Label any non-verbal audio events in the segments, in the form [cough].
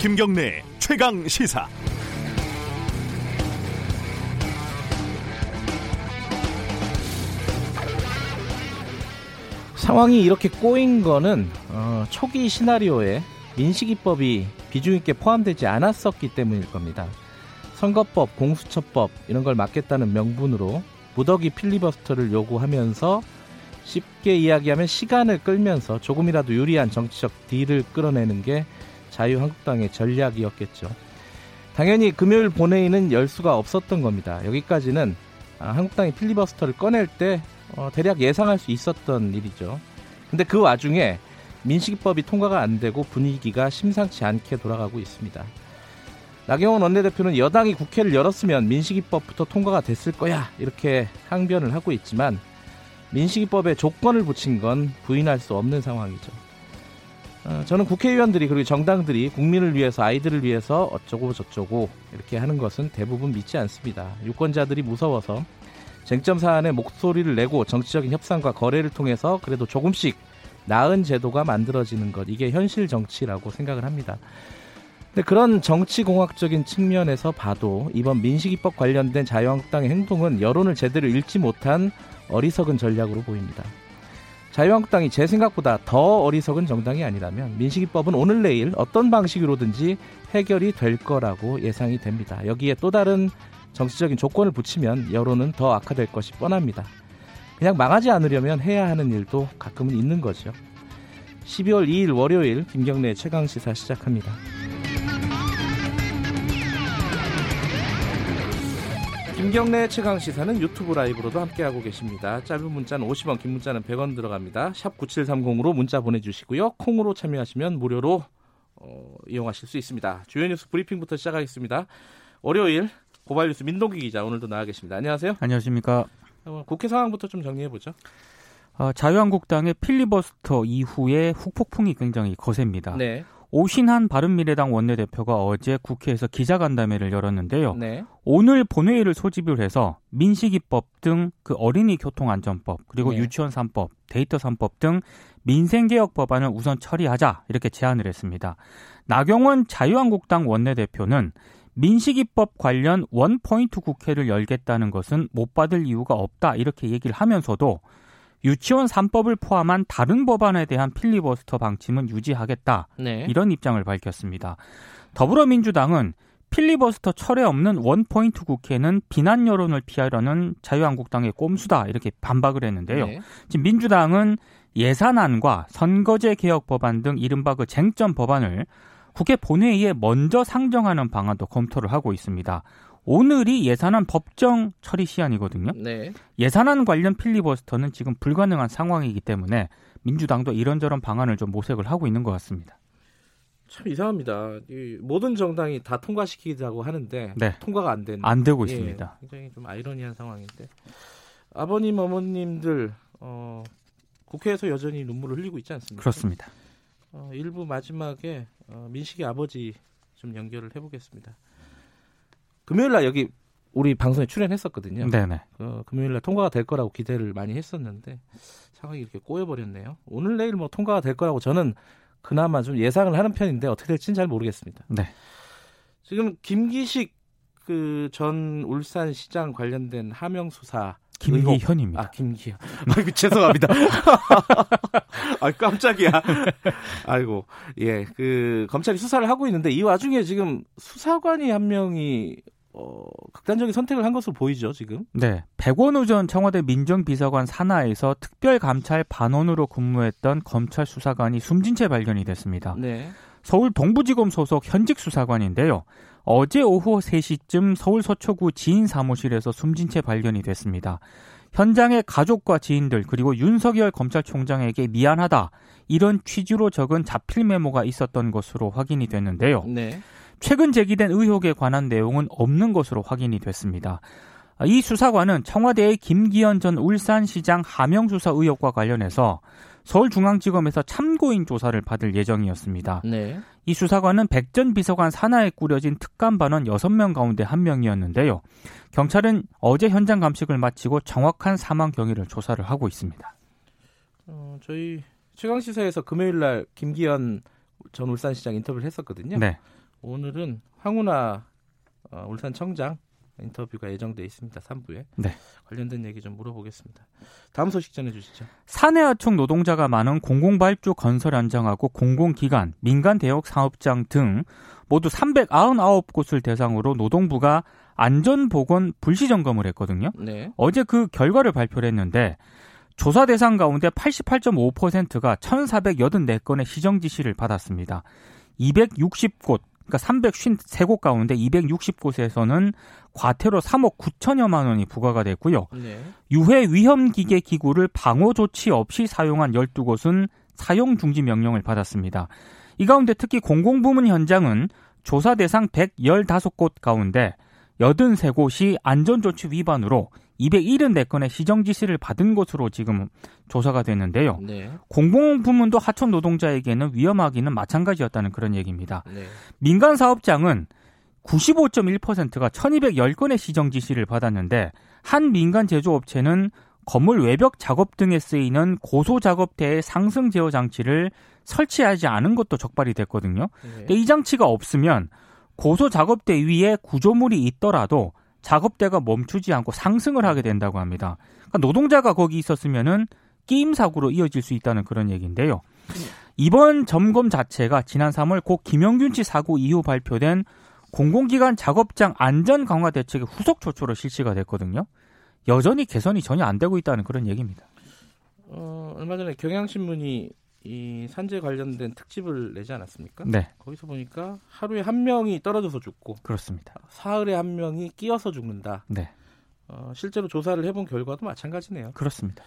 김경래 최강 시사. 상황이 이렇게 꼬인 거는 어, 초기 시나리오에 민식이법이 비중 있게 포함되지 않았었기 때문일 겁니다. 선거법, 공수처법 이런 걸 막겠다는 명분으로 무더기 필리버스터를 요구하면서 쉽게 이야기하면 시간을 끌면서 조금이라도 유리한 정치적 딜을 끌어내는 게 자유한국당의 전략이었겠죠. 당연히 금요일 본회의는 열 수가 없었던 겁니다. 여기까지는 아, 한국당이 필리버스터를 꺼낼 때 어, 대략 예상할 수 있었던 일이죠. 근데 그 와중에 민식이법이 통과가 안 되고 분위기가 심상치 않게 돌아가고 있습니다. 나경원 원내대표는 여당이 국회를 열었으면 민식이법부터 통과가 됐을 거야 이렇게 항변을 하고 있지만 민식이법에 조건을 붙인 건 부인할 수 없는 상황이죠. 어, 저는 국회의원들이 그리고 정당들이 국민을 위해서 아이들을 위해서 어쩌고 저쩌고 이렇게 하는 것은 대부분 믿지 않습니다. 유권자들이 무서워서 쟁점 사안에 목소리를 내고 정치적인 협상과 거래를 통해서 그래도 조금씩 나은 제도가 만들어지는 것 이게 현실 정치라고 생각을 합니다. 근데 그런 정치공학적인 측면에서 봐도 이번 민식이법 관련된 자유한국당의 행동은 여론을 제대로 읽지 못한 어리석은 전략으로 보입니다. 자유한국당이 제 생각보다 더 어리석은 정당이 아니라면 민식이법은 오늘 내일 어떤 방식으로든지 해결이 될 거라고 예상이 됩니다. 여기에 또 다른 정치적인 조건을 붙이면 여론은 더 악화될 것이 뻔합니다. 그냥 망하지 않으려면 해야 하는 일도 가끔은 있는 거죠. 12월 2일 월요일 김경래 최강 시사 시작합니다. 김경래 최강 시사는 유튜브 라이브로도 함께하고 계십니다. 짧은 문자는 50원, 긴 문자는 100원 들어갑니다. 샵 9730으로 문자 보내주시고요. 콩으로 참여하시면 무료로 어, 이용하실 수 있습니다. 주요 뉴스 브리핑부터 시작하겠습니다. 월요일 고발 뉴스 민동기 기자 오늘도 나와 계십니다. 안녕하세요. 안녕하십니까. 어, 국회 상황부터 좀 정리해 보죠. 어, 자유한국당의 필리버스터 이후에 후폭풍이 굉장히 거셉니다. 네. 오신환 바른미래당 원내대표가 어제 국회에서 기자간담회를 열었는데요. 네. 오늘 본회의를 소집을 해서 민식이법 등 그 어린이 교통안전법 그리고 네. 유치원 3법, 데이터 3법 등 민생개혁 법안을 우선 처리하자 이렇게 제안을 했습니다. 나경원 자유한국당 원내대표는 민식이법 관련 원포인트 국회를 열겠다는 것은 못 받을 이유가 없다 이렇게 얘기를 하면서도 유치원 3법을 포함한 다른 법안에 대한 필리버스터 방침은 유지하겠다 네. 이런 입장을 밝혔습니다. 더불어민주당은 필리버스터 철회 없는 원포인트 국회는 비난 여론을 피하려는 자유한국당의 꼼수다 이렇게 반박을 했는데요. 네. 지금 민주당은 예산안과 선거제 개혁 법안 등 이른바 그 쟁점 법안을 국회 본회의에 먼저 상정하는 방안도 검토를 하고 있습니다. 오늘이 예산안 법정 처리 시한이거든요. 네. 예산안 관련 필리버스터는 지금 불가능한 상황이기 때문에 민주당도 이런저런 방안을 좀 모색을 하고 있는 것 같습니다. 참 이상합니다. 이 모든 정당이 다 통과시키자고 하는데 네. 통과가 안 되는. 안 되고 예, 있습니다. 굉장히 좀 아이러니한 상황인데 아버님 어머님들 어, 국회에서 여전히 눈물을 흘리고 있지 않습니까? 그렇습니다. 어, 일부 마지막에 어, 민식이 아버지 좀 연결을 해보겠습니다. 금요일 날 여기 우리 방송에 출연했었거든요. 네네. 어, 금요일 날 통과가 될 거라고 기대를 많이 했었는데 상황이 이렇게 꼬여버렸네요. 오늘 내일 뭐 통과가 될 거라고 저는 그나마 좀 예상을 하는 편인데 어떻게 될지는 잘 모르겠습니다. 네. 지금 김기식 그 전 울산시장 관련된 하명 수사 김기현입니다. 아 김기현. [laughs] 아이고 죄송합니다. [laughs] 아 깜짝이야. 아이고 예 그 검찰이 수사를 하고 있는데 이 와중에 지금 수사관이 한 명이 어 극단적인 선택을 한 것으로 보이죠 지금. 네. 백원우 전 청와대 민정비서관 산하에서 특별감찰 반원으로 근무했던 검찰 수사관이 숨진 채 발견이 됐습니다. 네. 서울 동부지검 소속 현직 수사관인데요. 어제 오후 3시쯤 서울 서초구 지인 사무실에서 숨진 채 발견이 됐습니다. 현장의 가족과 지인들 그리고 윤석열 검찰총장에게 미안하다 이런 취지로 적은 자필 메모가 있었던 것으로 확인이 됐는데요. 네. 최근 제기된 의혹에 관한 내용은 없는 것으로 확인이 됐습니다. 이 수사관은 청와대의 김기현 전 울산시장 하명 수사 의혹과 관련해서 서울중앙지검에서 참고인 조사를 받을 예정이었습니다. 네. 이 수사관은 백 전 비서관 산하에 꾸려진 특감반원 6명 가운데 한 명이었는데요. 경찰은 어제 현장 감식을 마치고 정확한 사망 경위를 조사를 하고 있습니다. 어, 저희 최강 시사에서 금요일 날 김기현 전 울산시장 인터뷰를 했었거든요. 네. 오늘은 황운하 어, 울산 청장 인터뷰가 예정돼 있습니다. 3부에. 네. 관련된 얘기 좀 물어보겠습니다. 다음 소식 전해 주시죠. 사내하청 노동자가 많은 공공발주 건설 현장하고 공공기관, 민간 대역 사업장 등 모두 399곳을 대상으로 노동부가 안전보건 불시 점검을 했거든요. 네. 어제 그 결과를 발표를 했는데 조사 대상 가운데 88.5%가 1,484건의 시정 지시를 받았습니다. 260곳, 그러니까 353곳 가운데 260곳에서는 과태료 3억 9천여만 원이 부과가 됐고요. 네. 유해 위험 기계 기구를 방호 조치 없이 사용한 12곳은 사용 중지 명령을 받았습니다. 이 가운데 특히 공공부문 현장은 조사 대상 115곳 가운데 83곳이 안전조치 위반으로 274건의 시정 지시를 받은 것으로 지금 조사가 됐는데요. 네. 공공 부문도 하청 노동자에게는 위험하기는 마찬가지였다는 그런 얘기입니다. 네. 민간 사업장은 95.1%가 1210건의 시정 지시를 받았는데 한 민간 제조업체는 건물 외벽 작업 등에 쓰이는 고소 작업대의 상승 제어 장치를 설치하지 않은 것도 적발이 됐거든요. 네. 근데 이 장치가 없으면 고소 작업대 위에 구조물이 있더라도 작업대가 멈추지 않고 상승을 하게 된다고 합니다. 그러니까 노동자가 거기 있었으면은 끼임 사고로 이어질 수 있다는 그런 얘기인데요. 이번 점검 자체가 지난 3월 고 김영균 씨 사고 이후 발표된 공공기관 작업장 안전 강화 대책의 후속 조처로 실시가 됐거든요. 여전히 개선이 전혀 안 되고 있다는 그런 얘기입니다. 어, 얼마 전에 경향신문이 이 산재 관련된 특집을 내지 않았습니까? 네, 거기서 보니까 하루에 한 명이 떨어져서 죽고 그렇습니다. 사흘에 한 명이 끼어서 죽는다. 네, 어, 실제로 조사를 해본 결과도 마찬가지네요. 그렇습니다.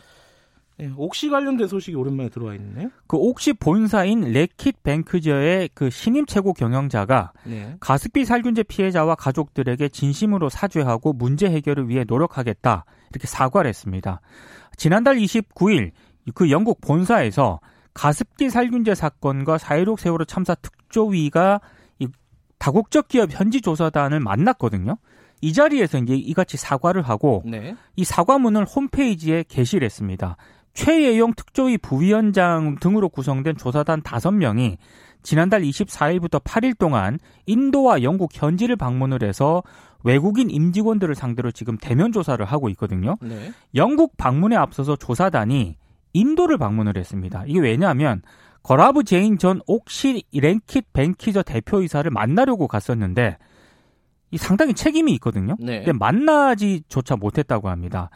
네, 옥시 관련된 소식이 오랜만에 들어와 있네요. 그 옥시 본사인 레킷 뱅크저의 그 신임 최고 경영자가 네. 가습기 살균제 피해자와 가족들에게 진심으로 사죄하고 문제 해결을 위해 노력하겠다 이렇게 사과를 했습니다. 지난달 29일 그 영국 본사에서 가습기 살균제 사건과 4.16 세월호 참사 특조위가 이 다국적 기업 현지 조사단을 만났거든요. 이 자리에서 이제 이같이 사과를 하고 네. 이 사과문을 홈페이지에 게시를 했습니다. 최예용 특조위 부위원장 등으로 구성된 조사단 5명이 지난달 24일부터 8일 동안 인도와 영국 현지를 방문을 해서 외국인 임직원들을 상대로 지금 대면 조사를 하고 있거든요. 네. 영국 방문에 앞서서 조사단이 인도를 방문을 했습니다. 이게 왜냐하면 거라브 제인 전 옥시 레킷 벤키저 대표이사를 만나려고 갔었는데 이 상당히 책임이 있거든요. 네. 근데 만나지조차 못했다고 합니다.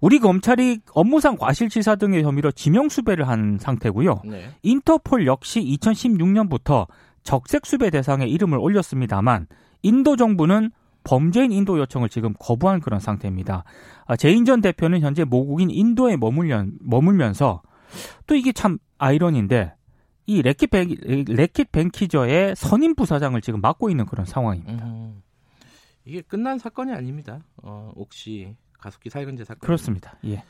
우리 검찰이 업무상 과실치사 등의 혐의로 지명 수배를 한 상태고요. 네. 인터폴 역시 2016년부터 적색 수배 대상에 이름을 올렸습니다만 인도 정부는 범죄인 인도 요청을 지금 거부한 그런 상태입니다. 아, 제인 전 대표는 현재 모국인 인도에 머물려, 머물면서 또 이게 참 아이러니인데 이 레킷, 벤, 레킷 벤키저의 선임 부사장을 지금 맡고 있는 그런 상황입니다. 음, 이게 끝난 사건이 아닙니다. 어, 옥시 가습기 살균제 사건. 그렇습니다. 예.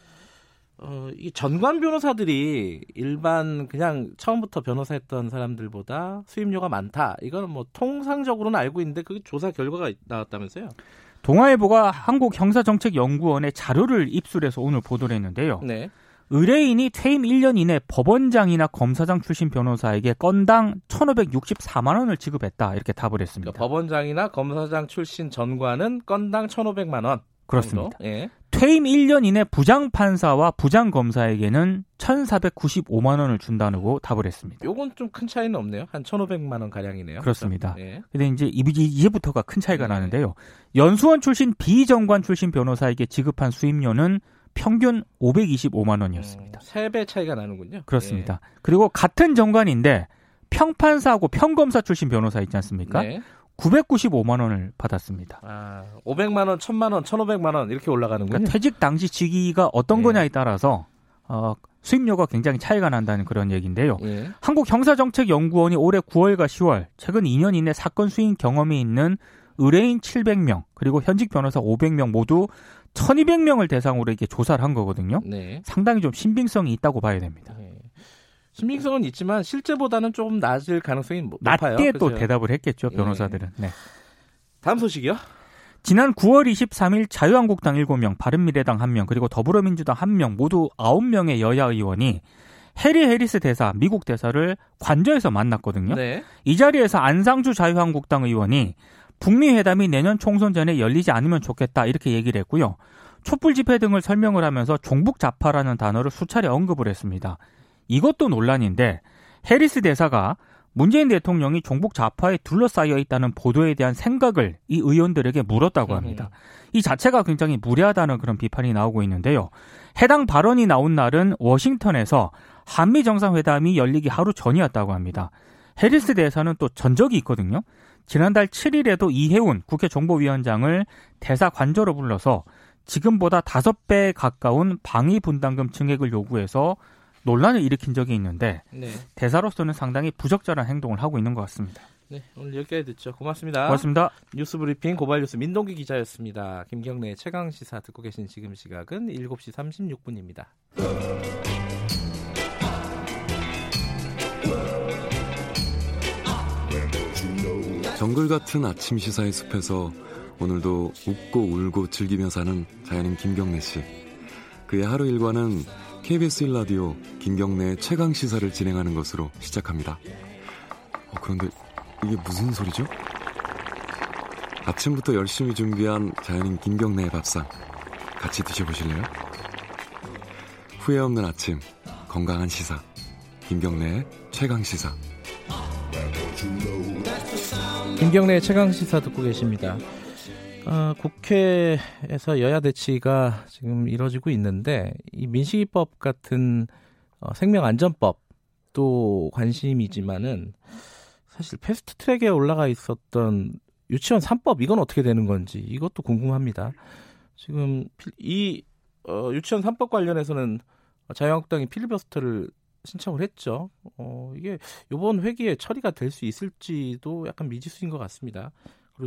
어, 이 전관 변호사들이 일반 그냥 처음부터 변호사 했던 사람들보다 수임료가 많다. 이거는 뭐 통상적으로는 알고 있는데 그 조사 결과가 나왔다면서요? 동아일보가 한국 형사정책연구원의 자료를 입수해서 오늘 보도를 했는데요. 네. 의뢰인이 퇴임 1년 이내 법원장이나 검사장 출신 변호사에게 건당 1,564만 원을 지급했다 이렇게 답을 했습니다. 그러니까 법원장이나 검사장 출신 전관은 건당 1,500만 원. 그렇습니다. 예. 퇴임 1년 이내 부장 판사와 부장 검사에게는 1,495만 원을 준다고 답을 했습니다. 요건 좀 큰 차이는 없네요. 한 1,500만 원 가량이네요. 그렇습니다. 예. 근데 이제 이- 이제부터가 큰 차이가 네. 나는데요. 연수원 출신 비정관 출신 변호사에게 지급한 수임료는 평균 525만 원이었습니다. 음, 3배 차이가 나는군요. 그렇습니다. 그리고 같은 정관인데 평판사하고 평검사 출신 변호사 있지 예. 않습니까? 네. 995만 원을 받았습니다. 아, 500만 원, 1000만 원, 1,500만 원 이렇게 올라가는군요. 그러니까 퇴직 당시 직위가 어떤 네. 거냐에 따라서 어, 수임료가 굉장히 차이가 난다는 그런 얘기인데요. 예. 한국형사정책연구원이 올해 9월과 10월 최근 2년 이내 사건 수임 경험이 있는 의뢰인 700명 그리고 현직 변호사 500명 모두 1200명을 대상으로 이렇게 조사를 한 거거든요. 네. 상당히 좀 신빙성이 있다고 봐야 됩니다. 예. 신빙성은 있지만 실제보다는 조금 낮을 가능성이 뭐 높아요. 낮게 또 그죠? 대답을 했겠죠, 예. 변호사들은. 네. 다음 소식이요. 지난 9월 23일 자유한국당 7명, 바른미래당 1명, 그리고 더불어민주당 1명 모두 9명의 여야 의원이 해리 해리스 대사, 미국 대사를 관저에서 만났거든요. 네. 이 자리에서 안상주 자유한국당 의원이 북미 회담이 내년 총선 전에 열리지 않으면 좋겠다 이렇게 얘기를 했고요. 촛불 집회 등을 설명을 하면서 종북 좌파라는 단어를 수차례 언급을 했습니다. 이것도 논란인데 해리스 대사가 문재인 대통령이 종북 좌파에 둘러싸여 있다는 보도에 대한 생각을 이 의원들에게 물었다고 합니다. 이 자체가 굉장히 무례하다는 그런 비판이 나오고 있는데요. 해당 발언이 나온 날은 워싱턴에서 한미 정상회담이 열리기 하루 전이었다고 합니다. 해리스 대사는 또 전적이 있거든요. 지난달 7일에도 이해운 국회 정보위원장을 대사 관저로 불러서 지금보다 5배 가까운 방위 분담금 증액을 요구해서 논란을 일으킨 적이 있는데 네. 대사로서는 상당히 부적절한 행동을 하고 있는 것 같습니다. 네, 오늘 여기까지 듣죠. 고맙습니다. 고맙습니다. 뉴스 브리핑 고발뉴스 민동기 기자였습니다. 김경래 최강 시사 듣고 계신 지금 시각은 7시 36분입니다. 정글 같은 아침 시사의 숲에서 오늘도 웃고 울고 즐기며 사는 자연인 김경래 씨. 그의 하루 일과는 KBS 1라디오 김경래 최강 시사를 진행하는 것으로 시작합니다. 어, 그런데 이게 무슨 소리죠? 아침부터 열심히 준비한 자연인 김경래의 밥상 같이 드셔보실래요? 후회 없는 아침 건강한 시사 김경래의 최강 시사 김경래의 최강 시사 듣고 계십니다. 어, 국회에서 여야 대치가 지금 이뤄지고 있는데 이 민식이법 같은 어, 생명안전법도 관심이지만은 사실 패스트 트랙에 올라가 있었던 유치원 3법 이건 어떻게 되는 건지 이것도 궁금합니다. 지금 이 어, 유치원 3법 관련해서는 자유한국당이 필리버스터를 신청을 했죠. 어, 이게 이번 회기에 처리가 될 수 있을지도 약간 미지수인 것 같습니다.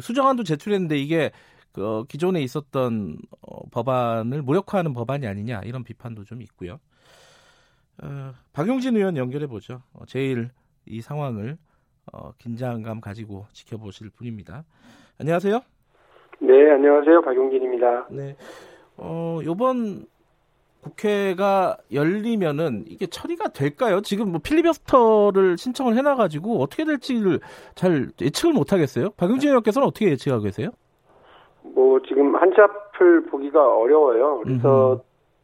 수정안도 제출했는데 이게 그 어, 기존에 있었던 어, 법안을 무력화하는 법안이 아니냐 이런 비판도 좀 있고요. 어, 박용진 의원 연결해 보죠. 어, 제일 이 상황을 어, 긴장감 가지고 지켜보실 분입니다. 안녕하세요. 네, 안녕하세요. 박용진입니다. 네. 어, 요번 국회가 열리면은 이게 처리가 될까요? 지금 뭐 필리버스터를 신청을 해놔가지고 어떻게 될지를 잘 예측을 못 하겠어요. 박용진 의원께서는 어떻게 예측하고 계세요? 뭐 지금 한치 앞을 보기가 어려워요. 그래서 음흠.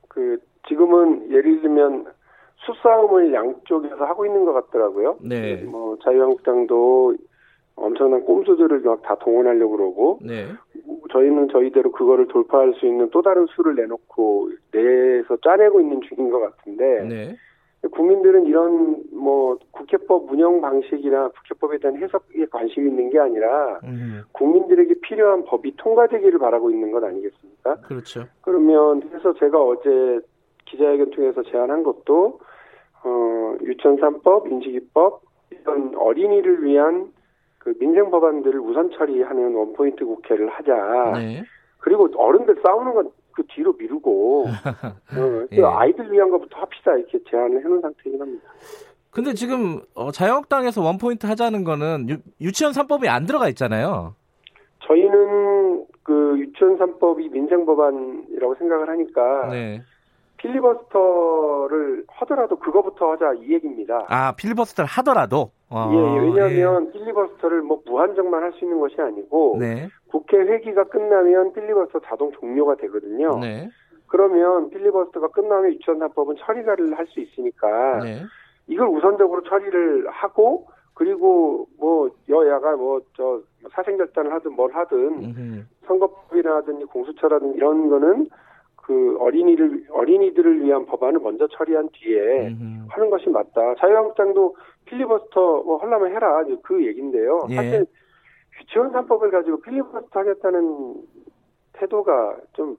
그 지금은 예를 들면 수싸움을 양쪽에서 하고 있는 것 같더라고요. 네. 뭐 자유한국당도 엄청난 꼼수들을 막 다 동원하려고 그러고 네. 저희는 저희대로 그거를 돌파할 수 있는 또 다른 수를 내놓고 내에서 짜내고 있는 중인 것 같은데 네. 국민들은 이런 뭐 국회법 운영 방식이나 국회법에 대한 해석에 관심 있는 게 아니라 음. 국민들에게 필요한 법이 통과되기를 바라고 있는 것 아니겠습니까? 그렇죠. 그러면 그래서 제가 어제 기자회견 통해서 제안한 것도 어 유치원 3법, 인식이법 이런 어린이를 위한 그 민생 법안들을 우선 처리하는 원포인트 국회를 하자. 네. 그리고 어른들 싸우는 건 그 뒤로 미루고 [laughs] 어, 예. 아이들 위한 것부터 합시다 이렇게 제안을 해놓은 상태이긴 합니다. 근데 지금 어, 자유한국당에서 원포인트 하자는 거는 유, 치원 3법이 안 들어가 있잖아요. 저희는 그 유치원 3법이 민생 법안이라고 생각을 하니까 네. 필리버스터를 하더라도 그거부터 하자 이 얘기입니다. 아 필리버스터를 하더라도 아, 예, 왜냐하면 예. 필리버스터를 뭐 무한정만 할 수 있는 것이 아니고 네. 국회 회기가 끝나면 필리버스터 자동 종료가 되거든요. 네. 그러면 필리버스터가 끝나면 유치원 3법은 처리를 할 수 있으니까 네. 이걸 우선적으로 처리를 하고 그리고 뭐 여야가 뭐 저 사생결단을 하든 뭘 하든 음흠. 선거법이나 하든 공수처라든 이런 거는 그 어린이를 어린이들을 위한 법안을 먼저 처리한 뒤에 음흠. 하는 것이 맞다. 자유한국당도 필리버스터 뭐 하려면 해라 그 얘긴데요. 예. 사실 유치원 3법을 가지고 필리버스터 하겠다는 태도가 좀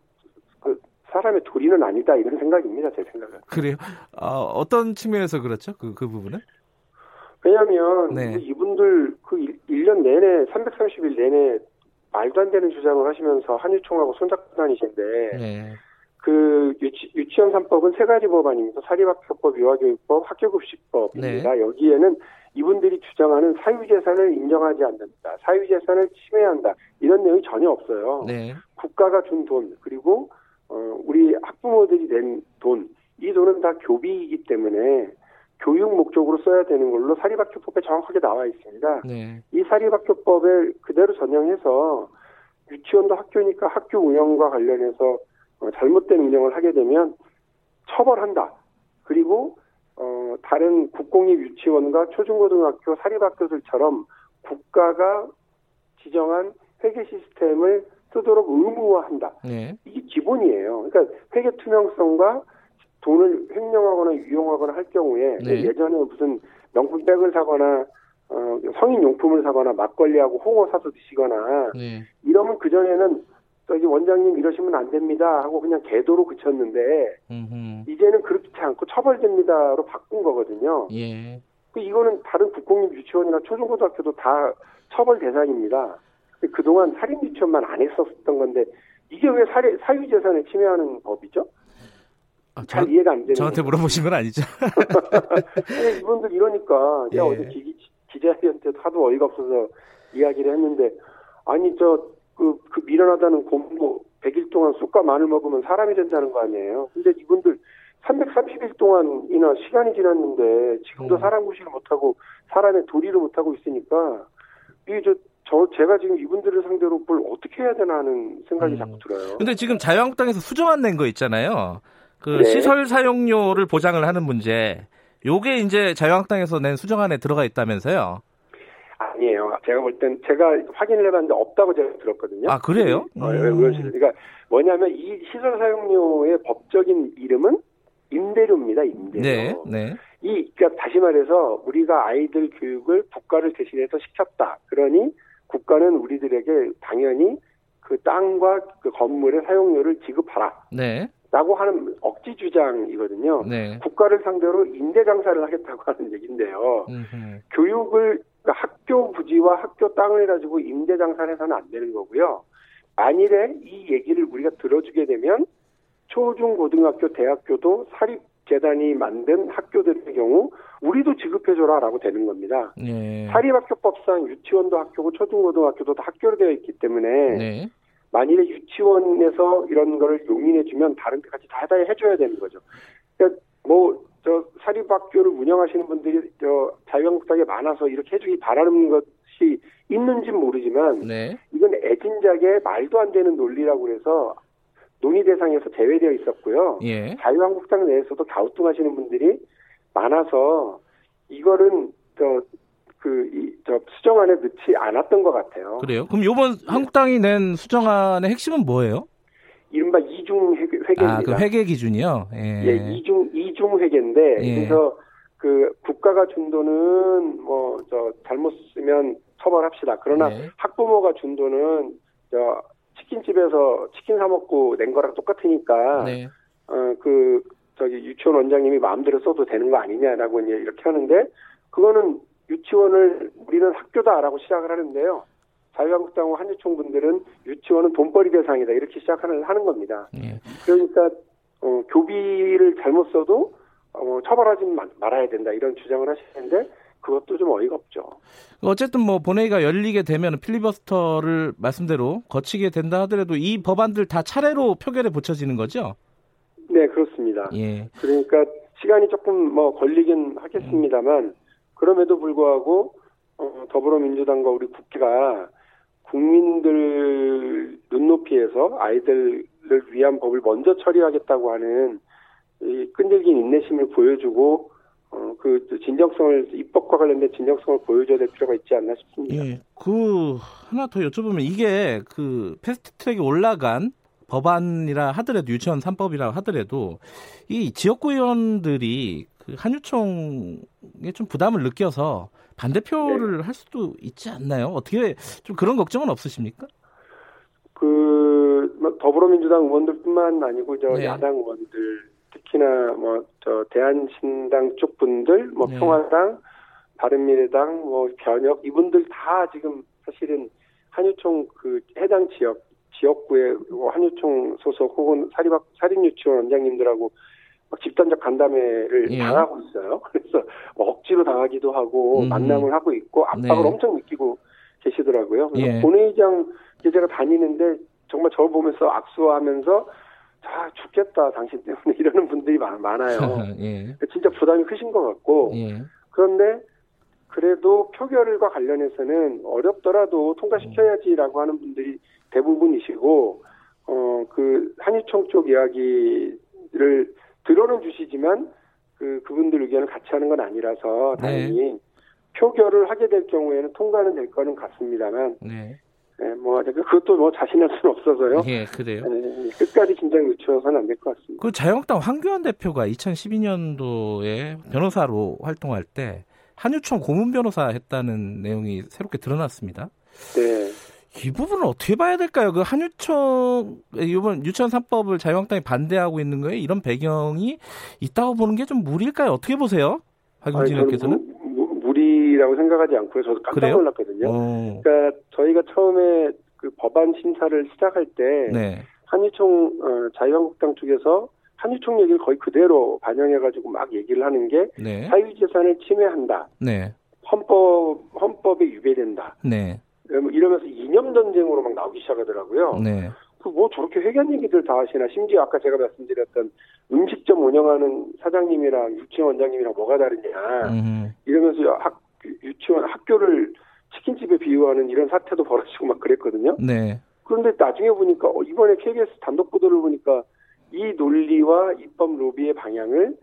그 사람의 도리는 아니다 이런 생각입니다. 제 생각은. 그래요? 어, 어떤 측면에서 그렇죠? 그, 그 부분은? 왜냐하면 네. 그 이분들 그 1년 내내 330일 내내 말도 안 되는 주장을 하시면서 한유총하고 손잡고 다니신데 네. 그 유치, 유치 원 3법은 세 가지 법안입니다. 사립학교법, 유아교육법, 학교급식법입니다. 네. 여기에는 이분들이 주장하는 사유재산을 인정하지 않는다. 사유재산을 침해한다. 이런 내용이 전혀 없어요. 네. 국가가 준 돈, 그리고, 어, 우리 학부모들이 낸 돈, 이 돈은 다 교비이기 때문에 교육 목적으로 써야 되는 걸로 사립학교법에 정확하게 나와 있습니다. 네. 이 사립학교법에 그대로 전형해서 유치원도 학교니까 학교 운영과 관련해서 어, 잘못된 운영을 하게 되면 처벌한다. 그리고 어, 다른 국공립 유치원과 초중고등학교 사립학교들처럼 국가가 지정한 회계 시스템을 쓰도록 의무화한다. 네. 이게 기본이에요. 그러니까 회계 투명성과 돈을 횡령하거나 유용하거나 할 경우에 네. 예전에 무슨 명품 백을 사거나 어, 성인 용품을 사거나 막걸리하고 홍어 사서 드시거나 네. 이러면 그 전에는 저기 원장님 이러시면 안 됩니다 하고 그냥 개도로 그쳤는데 음흠. 이제는 그렇지 않고 처벌됩니다로 바꾼 거거든요. 예. 그 이거는 다른 국공립 유치원이나 초중고등학교도 다 처벌 대상입니다. 그동안 살인 유치원만 안 했었던 건데 이게 왜 사리, 사유재산을 침해하는 법이죠? 아, 잘 저, 이해가 안 되는. 저한테 물어보신 건 아니죠? [laughs] 아니, 이분들 이러니까 제가 예. 어제 기, 기자한테 하도 어이가 없어서 이야기를 했는데 아니 저 그 그 미련하다는 공부 100일 동안 쑥과 마늘 먹으면 사람이 된다는 거 아니에요. 근데 이분들 330일 동안이나 시간이 지났는데 지금도 음. 사람 구실을 못하고 사람의 도리를 못하고 있으니까 이게 저, 저 제가 지금 이분들을 상대로 뭘 어떻게 해야 되나 하는 생각이 음. 자꾸 들어요. 근데 지금 자유한국당에서 수정안 낸 거 있잖아요. 그 네. 시설 사용료를 보장을 하는 문제. 요게 이제 자유한국당에서 낸 수정안에 들어가 있다면서요. 아니에요. 제가 볼 땐 제가 확인을 해봤는데 없다고 제가 들었거든요. 아 그래요? 음. 어, 의원실. 그러니까 뭐냐면 이 시설 사용료의 법적인 이름은 임대료입니다. 임대료. 네. 네. 이 그러니까 다시 말해서 우리가 아이들 교육을 국가를 대신해서 시켰다. 그러니 국가는 우리들에게 당연히 그 땅과 그 건물의 사용료를 지급하라. 네. 라고 하는 억지 주장이거든요. 네. 국가를 상대로 임대 장사를 하겠다고 하는 얘기인데요. 음흠. 교육을 그러니까 학교 부지와 학교 땅을 가지고 임대 장사를 해서는 안 되는 거고요. 만일에 이 얘기를 우리가 들어주게 되면 초중 고등학교 대학교도 사립 재단이 만든 학교들의 경우 우리도 지급해줘라라고 되는 겁니다. 네. 사립학교법상 유치원도 학교고 초중고등학교도 다 학교로 되어 있기 때문에 네. 만일에 유치원에서 이런 거를 용인해주면 다른 데까지 다 해줘야 되는 거죠. 그러니까 뭐 저 사립학교를 운영하시는 분들이 저 자유한국당에 많아서 이렇게 해주기 바라는 것이 있는지는 모르지만 네. 이건 애진작의 말도 안 되는 논리라고 해서 논의 대상에서 제외되어 있었고요. 예. 자유한국당 내에서도 갸우뚱하시는 분들이 많아서 이거는 저 그, 이, 저, 수정안에 넣지 않았던 것 같아요. 그래요? 그럼 이번 한국당이 낸 수정안의 핵심은 뭐예요? 이른바 이중 회계 입니다. 아, 그 회계 기준이요? 예. 예, 이중, 이중 회계인데, 예. 그래서 그 국가가 준 돈은 뭐, 저, 잘못 쓰면 처벌합시다. 그러나 네. 학부모가 준 돈은 저, 치킨집에서 치킨 사 먹고 낸 거랑 똑같으니까, 네. 어, 그, 저기 유치원 원장님이 마음대로 써도 되는 거 아니냐라고 이제 이렇게 하는데, 그거는 유치원을 우리는 학교다라고 시작을 하는데요. 자유한국당과 한유총 분들은 유치원은 돈벌이 대상이다 이렇게 시작하는 하는 겁니다. 예. 그러니까 어, 교비를 잘못 써도 어, 처벌하지 말아야 된다 이런 주장을 하시는데 그것도 좀 어이가 없죠. 어쨌든 뭐 본회의가 열리게 되면 필리버스터를 말씀대로 거치게 된다 하더라도 이 법안들 다 차례로 표결에 붙여지는 거죠? 네 그렇습니다. 예. 그러니까 시간이 조금 뭐 걸리긴 하겠습니다만 그럼에도 불구하고 어, 더불어민주당과 우리 국회가 국민들 눈높이에서 아이들 을 위한 법을 먼저 처리하겠다고 하는 이 끈질긴 인내심을 보여주고 어, 그 진정성을 입법과 관련된 진정성을 보여줘야 될 필요가 있지 않나 싶습니다. 예, 그 하나 더 여쭤보면 이게 그 패스트트랙에 올라간 법안이라 하더라도 유치원 3법이라 하더라도 이 지역구 의원들이 그 한유총에 좀 부담을 느껴서 반대표를 네. 할 수도 있지 않나요? 어떻게 좀 그런 걱정은 없으십니까? 그뭐 더불어민주당 의원들뿐만 아니고 저 네. 야당 의원들 특히나 뭐 저 대한신당 쪽 분들 뭐 네. 평화당 바른미래당 뭐 변혁 이분들 다 지금 사실은 한유총 그 해당 지역 지역구의 한유총 소속 혹은 사립학 사립유치원 원장님들하고 막 집단적 간담회를 예. 당하고 있어요. [laughs] 그래서 뭐 억지로 당하기도 하고 음. 만남을 하고 있고 압박을 네. 엄청 느끼고 계시더라고요. 예. 본회의장 제가 다니는데 정말 저를 보면서 악수하면서 자 죽겠다 당신 때문에 [laughs] 이러는 분들이 많 아요. [laughs] 예. 진짜 부담이 크신 것 같고 예. 그런데 그래도 표결과 관련해서는 어렵더라도 통과시켜야지라고 하는 분들이 대부분이시고 어 그 한유총 쪽 이야기를 들어는 주시지만 그 그분들 의견을 같이 하는 건 아니라서 당연히 네. 표결을 하게 될 경우에는 통과는 될 거는 같습니다만 네. 네, 뭐 그것도 뭐 자신할 수는 없어서요. 예, 그래요. 네, 끝까지 긴장 늦춰서는 안 될 것 같습니다. 그 자유한국당 황교안 대표가 2012년도에 변호사로 활동할 때 한유총 고문 변호사 했다는 내용이 새롭게 드러났습니다. 네. 이 부분은 어떻게 봐야 될까요? 그 한유총 이번 유치원 3법을 자유한국당이 반대하고 있는 거에 이런 배경이 있다고 보는 게 좀 무리일까요? 어떻게 보세요? 박용진 의원께서는? 무리라고 생각하지 않고요. 저도 깜짝 그래요? 놀랐거든요. 어. 그러니까 저희가 처음에 그 법안 심사를 시작할 때 네. 한유총 어, 자유한국당 쪽에서 한유총 얘기를 거의 그대로 반영해가지고 막 얘기를 하는 게 네. 사유재산을 침해한다. 네. 헌법 헌법에 위배된다. 네. 뭐 이러면서 이념 전쟁으로 막 나오기 시작하더라고요. 네. 그뭐 저렇게 회견 얘기들 다 하시나 심지어 아까 제가 말씀드렸던 음식점 운영하는 사장님이랑 유치원 원장님이랑 뭐가 다르냐 음. 이러면서 학 유치원 학교를 치킨집에 비유하는 이런 사태도 벌어지고 막 그랬거든요. 네. 그런데 나중에 보니까 어, 이번에 KBS 단독 보도를 보니까 이 논리와 입법 로비의 방향을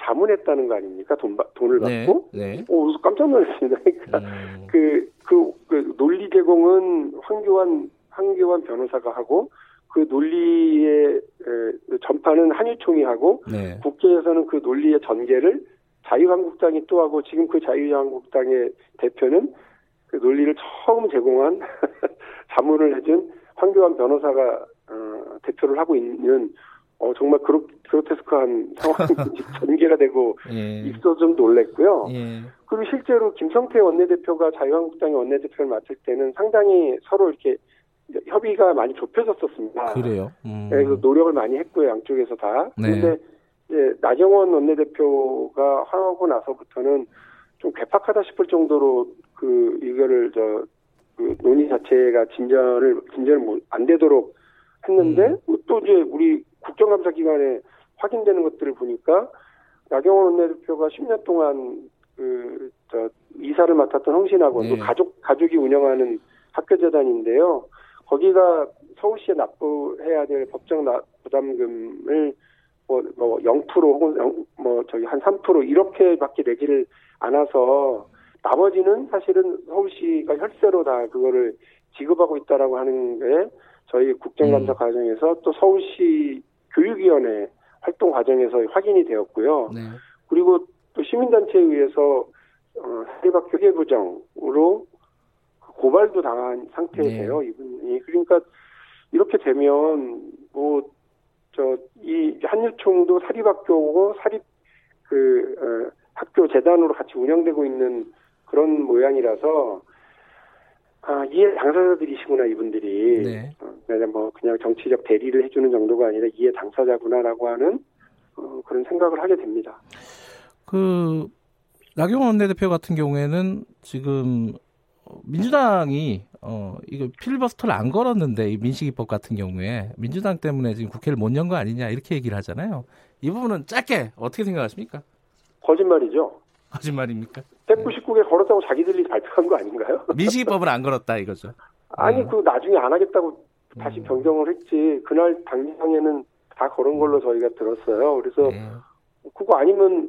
자문했다는 거 아닙니까? 돈, 돈을 네. 받고? 네. 네. 오, 깜짝 놀랐습니다. [laughs] 그러니까 음. 그, 그, 그 논리 제공은 황교안 황교안 변호사가 하고 그 논리의 에, 전파는 한유총이 하고 네. 국회에서는 그 논리의 전개를 자유한국당이 또 하고 지금 그 자유한국당의 대표는 그 논리를 처음 제공한 [laughs] 자문을 해준 황교안 변호사가 어, 대표를 하고 있는 어, 정말 그로, 그로테스크한 상황이 [laughs] 전개가 되고 예. 있어 좀 놀랬고요. 예. 그리고 실제로 김성태 원내대표가 자유한국당의 원내대표를 맡을 때는 상당히 서로 이렇게 협의가 많이 좁혀졌었습니다. 그래요. 음. 그래서 노력을 많이 했고요, 양쪽에서 다. 네. 근데 이제 나경원 원내대표가 하고 나서부터는 좀 괴팍하다 싶을 정도로 그 이거를 저 그 논의 자체가 진전을 진전을 안 되도록 했는데 음. 또 이제 우리 국정감사 기관에 확인되는 것들을 보니까 나경원 원내대표가 10년 동안 그 저 이사를 맡았던 홍신학원 네. 또 가족 가족이 운영하는 학교 재단인데요. 거기가 서울시에 납부해야 될 법정 나, 부담금을 뭐, 뭐 0% 혹은 0, 뭐 저기 한 3% 이렇게밖에 내지를 않아서 나머지는 사실은 서울시가 혈세로 다 그거를 지급하고 있다라고 하는 게 저희 국정감사 음. 과정에서 또 서울시 교육위원회 활동 과정에서 확인이 되었고요. 네. 그리고 또 시민단체에 의해서 어, 사립학교 회계부정으로 고발도 당한 상태예요. 네. 이분이 그러니까 이렇게 되면 뭐 저 이 한유총도 사립학교고 사립 그 어, 학교 재단으로 같이 운영되고 있는 그런 모양이라서 아 이해 당사자들이시구나 이분들이 네. 어, 그냥 뭐 그냥 정치적 대리를 해주는 정도가 아니라 이해 당사자구나라고 하는 어, 그런 생각을 하게 됩니다. 그 나경원 원내대표 같은 경우에는 지금 민주당이 어 이거 필리버스터를 안 걸었는데 이 민식이법 같은 경우에 민주당 때문에 지금 국회를 못 연 거 아니냐 이렇게 얘기를 하잖아요. 이 부분은 짧게 어떻게 생각하십니까? 거짓말이죠. 거짓말입니까? 199개 걸었다고 자기들이 발표한 거 아닌가요? [laughs] 민식이법을 안 걸었다 이거죠. 아니 음. 그 나중에 안 하겠다고 다시 음. 변경을 했지. 그날 당장에는 다 걸은 걸로 저희가 들었어요. 그래서 네. 그거 아니면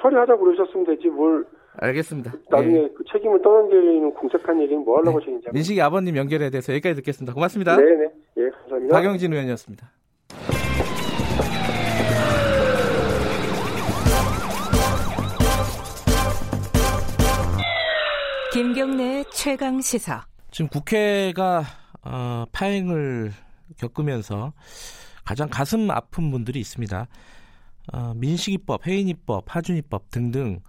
처리하자 고 그러셨으면 되지 뭘 알겠습니다. 나중에 네. 그 책임을 떠넘기는 공색한 얘기는 뭐 하려고 하시는지. 네. 민식이 아버님 연결에 대해서 여기까지 듣겠습니다. 고맙습니다. 네네. 예, 감사합니다. 박영진 의원이었습니다. 김경래 최강 시사. 지금 국회가 어, 파행을 겪으면서 가장 가슴 아픈 분들이 있습니다. 어, 민식이법, 해인이법, 하준이법 등등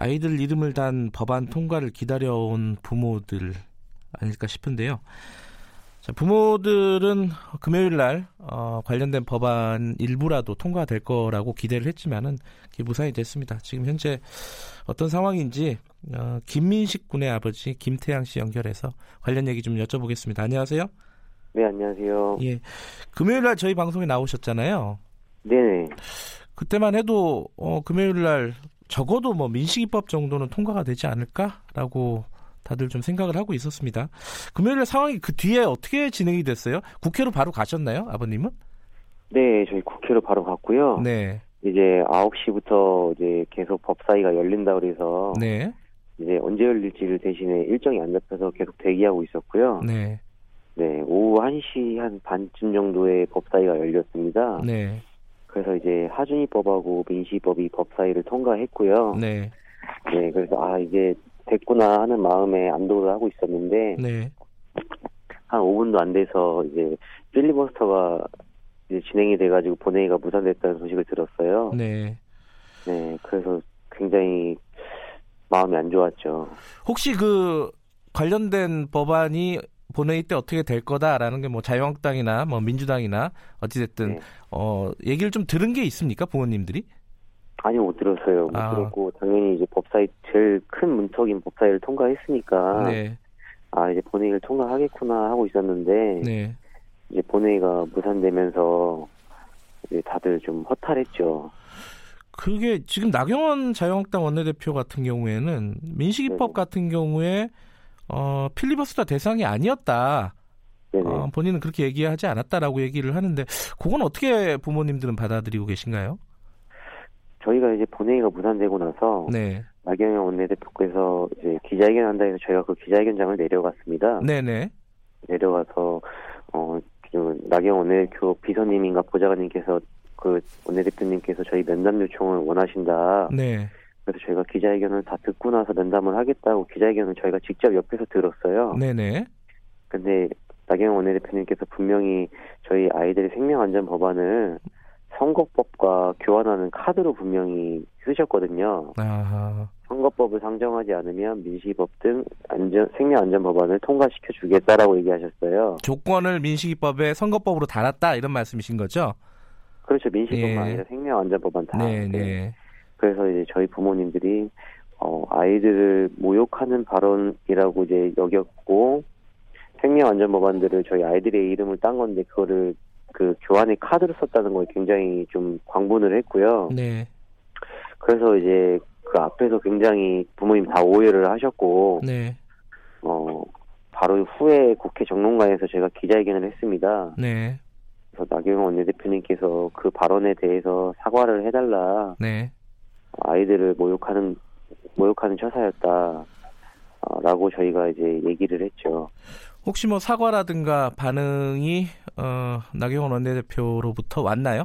아이들 이름을 단 법안 통과를 기다려온 부모들 아닐까 싶은데요. 자, 부모들은 금요일 날 어, 관련된 법안 일부라도 통과될 거라고 기대를 했지만은 무산이 됐습니다. 지금 현재 어떤 상황인지 어, 김민식 군의 아버지 김태양 씨 연결해서 관련 얘기 좀 여쭤보겠습니다. 안녕하세요. 네, 안녕하세요. 예. 금요일 날 저희 방송에 나오셨잖아요. 네. 그때만 해도 어, 금요일 날 적어도 뭐 민식이법 정도는 통과가 되지 않을까라고 다들 좀 생각을 하고 있었습니다. 금요일 상황이 그 뒤에 어떻게 진행이 됐어요? 국회로 바로 가셨나요, 아버님은? 네, 저희 국회로 바로 갔고요. 네. 이제 9시부터 이제 계속 법사위가 열린다 그래서 네. 이제 언제 열릴지를 대신에 일정이 안 잡혀서 계속 대기하고 있었고요. 네. 네, 오후 1시 한 반쯤 정도에 법사위가 열렸습니다. 네. 그래서 이제 하준이법하고 민시법이 법사위를 통과했고요. 네. 네, 그래서 아 이제 됐구나 하는 마음에 안도를 하고 있었는데 네. 한 5분도 안 돼서 이제 필리버스터가 이제 진행이 돼가지고 본회의가 무산됐다는 소식을 들었어요. 네. 네, 그래서 굉장히 마음이 안 좋았죠. 혹시 그 관련된 법안이 본회의 때 어떻게 될 거다라는 게 뭐 자유한국당이나 뭐 민주당이나 어찌됐든 네. 어 얘기를 좀 들은 게 있습니까 부모님들이? 아니 못 들었어요. 못 아. 들었고 당연히 이제 법사위 제일 큰 문턱인 법사위를 통과했으니까 네. 아 이제 본회의를 통과하겠구나 하고 있었는데 네. 이제 본회의가 무산되면서 이제 다들 좀 허탈했죠. 그게 지금 나경원 자유한국당 원내대표 같은 경우에는 민식이법 네 같은 경우에 어, 필리버스터 대상이 아니었다. 어, 본인은 그렇게 얘기하지 않았다라고 얘기를 하는데 그건 어떻게 부모님들은 받아들이고 계신가요? 저희가 이제 본회의가 무산되고 나서 네. 나경원 원내대표께서 이제 기자회견 한다 해서 저희가 그 기자회견장을 내려갔습니다. 네네. 내려가서 어 나경원 원내대표 비서님인가 보좌관님께서 그 원내대표님께서 저희 면담 요청을 원하신다. 네. 그래서 저희가 기자회견을 다 듣고 나서 면담을 하겠다고 기자회견을 저희가 직접 옆에서 들었어요. 네네. 근데 나경원 원내대표님께서 분명히 저희 아이들의 생명안전 법안을 선거법과 교환하는 카드로 분명히 쓰셨거든요. 아하. 선거법을 상정하지 않으면 민식이법 등 안전 생명안전 법안을 통과시켜 주겠다라고 얘기하셨어요. 조건을 민식이법에 선거법으로 달았다 이런 말씀이신 거죠? 그렇죠. 민식이법만 예. 아니라 생명안전 법안 다. 네, 네. 그래서 이제 저희 부모님들이 어 아이들을 모욕하는 발언이라고 이제 여겼고 생명안전 법안들을 저희 아이들의 이름을 딴 건데 그거를 그 교환의 카드를 썼다는 거에 굉장히 좀 광분을 했고요. 네. 그래서 이제 그 앞에서 굉장히 부모님 다 오해를 하셨고, 네. 어 바로 후에 국회 정론관에서 제가 기자회견을 했습니다. 네. 그래서 나경원 원내대표님께서 그 발언에 대해서 사과를 해달라. 네. 아이들을 모욕하는 모욕하는 처사였다. 라고 저희가 이제 얘기를 했죠. 혹시 뭐 사과라든가 반응이 어, 나경원 원내대표로부터 왔나요?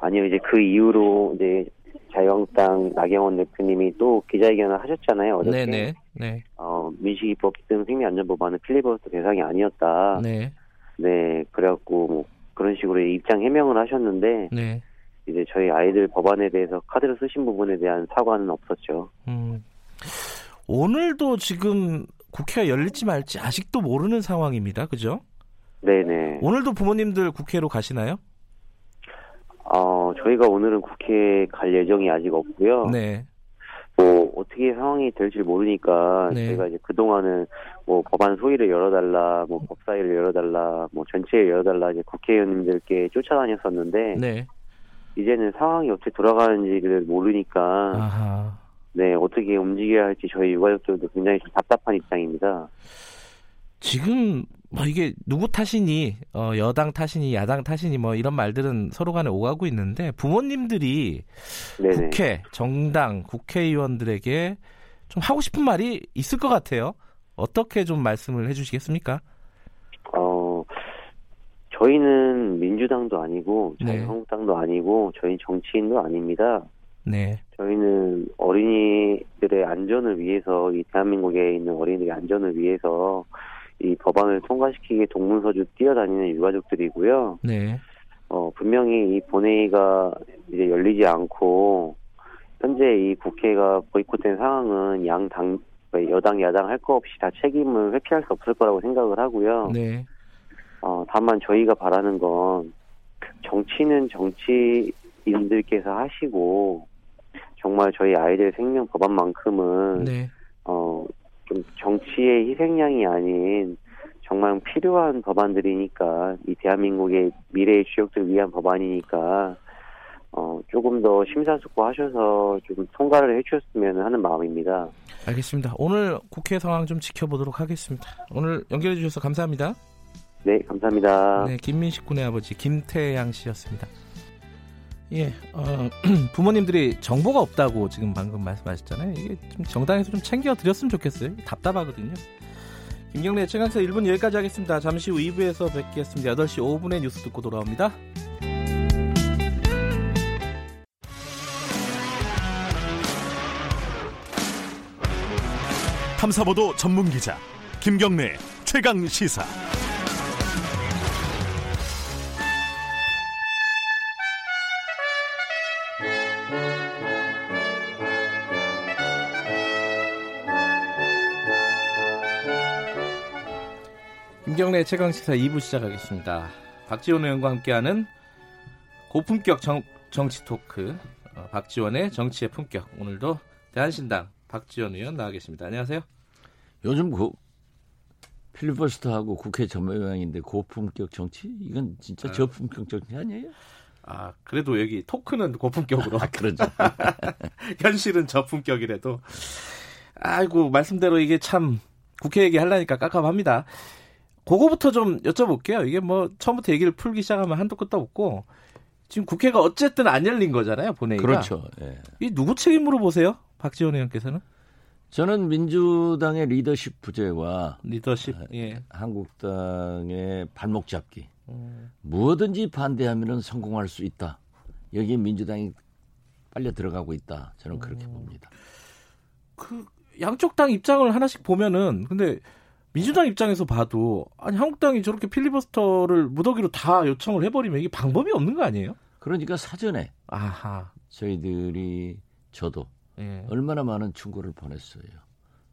아니요, 이제 그 이후로 이제 자유한국당 나경원 대표님이 또 기자회견을 하셨잖아요. 어저께. 네네. 네. 어, 민식이법 등 생명안전법안은 필리버스터 대상이 아니었다. 네. 네, 그래갖고 뭐 그런 식으로 입장 해명을 하셨는데 네. 이제 저희 아이들 법안에 대해서 카드를 쓰신 부분에 대한 사과는 없었죠. 음. 오늘도 지금 국회가 열릴지 말지 아직도 모르는 상황입니다. 그죠? 네네. 오늘도 부모님들 국회로 가시나요? 어, 저희가 오늘은 국회에 갈 예정이 아직 없고요. 네. 뭐 어떻게 상황이 될지 모르니까 네. 저희가 이제 그 동안은 뭐 법안 소위를 열어달라, 뭐 법사위를 열어달라, 뭐 전체를 열어달라 이제 국회의원님들께 쫓아다녔었는데 네. 이제는 상황이 어떻게 돌아가는지를 모르니까 아하. 네, 어떻게 움직여야 할지 저희 유가족들도 굉장히 좀 답답한 입장입니다. 지금 뭐 이게 누구 탓이니 어, 여당 탓이니 야당 탓이니 뭐 이런 말들은 서로 간에 오가고 있는데 부모님들이 네네. 국회 정당 국회의원들에게 좀 하고 싶은 말이 있을 것 같아요. 어떻게 좀 말씀을 해주시겠습니까? 어 저희는 민주당도 아니고 네. 한국당도 아니고 저희 정치인도 아닙니다. 네. 저희는 어린이들의 안전을 위해서 이 대한민국에 있는 어린이들의 안전을 위해서 이 법안을 통과시키기 동문서주 뛰어다니는 유가족들이고요. 네. 어 분명히 이 본회의가 이제 열리지 않고 현재 이 국회가 보이콧된 상황은 양당 여당 야당 할 거 없이 다 책임을 회피할 수 없을 거라고 생각을 하고요. 네. 어 다만 저희가 바라는 건 정치는 정치인들께서 하시고 정말 저희 아이들 생명 법안만큼은 네. 어 좀 정치의 희생양이 아닌 정말 필요한 법안들이니까 이 대한민국의 미래의 주역들 위한 법안이니까 어, 조금 더 심사숙고하셔서 좀 통과를 해주셨으면 하는 마음입니다. 알겠습니다. 오늘 국회 상황 좀 지켜보도록 하겠습니다. 오늘 연결해 주셔서 감사합니다. 네, 감사합니다. 네, 김민식 군의 아버지 김태양 씨였습니다. 예, 어, [clears throat] 부모님들이 정보가 없다고 지금 방금 말씀하셨잖아요. 이게 좀 정당에서 좀 챙겨 드렸으면 좋겠어요. 답답하거든요. 김경래 최강사 1분 여기까지 하겠습니다. 잠시 후 2부에서 뵙겠습니다. 8시 5분에 뉴스 듣고 돌아옵니다. 탐사보도 전문 기자 김경래 최강 시사. 김경래 최강 시사 2부 시작하겠습니다. 박지원 의원과 함께하는 고품격 정, 정치 토크 어, 박지원의 정치의 품격 오늘도 대한신당 박지원 의원 나와 계십니다. 안녕하세요. 요즘 그 필리버스터하고 국회 전매양인데 고품격 정치 이건 진짜 아. 저품격 정치 아니에요? 아 그래도 여기 토크는 고품격으로 아, 그러죠. [laughs] 현실은 저품격이라도 아이고 말씀대로 이게 참 국회 얘기 하려니까 깝깝합니다. 그거부터 좀 여쭤볼게요. 이게 뭐 처음부터 얘기를 풀기 시작하면 한도 끝도 없고 지금 국회가 어쨌든 안 열린 거잖아요 본회의가. 그렇죠. 예. 이 누구 책임으로 보세요? 박지원 의원께서는? 저는 민주당의 리더십 부재와 리더십 예. 한국당의 발목 잡기 음. 무엇든지 반대하면 성공할 수 있다. 여기 민주당이 빨려 들어가고 있다. 저는 그렇게 음. 봅니다. 그 양쪽 당 입장을 하나씩 보면은 근데 민주당 입장에서 봐도 아니 한국당이 저렇게 필리버스터를 무더기로 다 요청을 해버리면 이게 방법이 없는 거 아니에요? 그러니까 사전에 아하. 저희들이 저도 예. 얼마나 많은 충고를 보냈어요.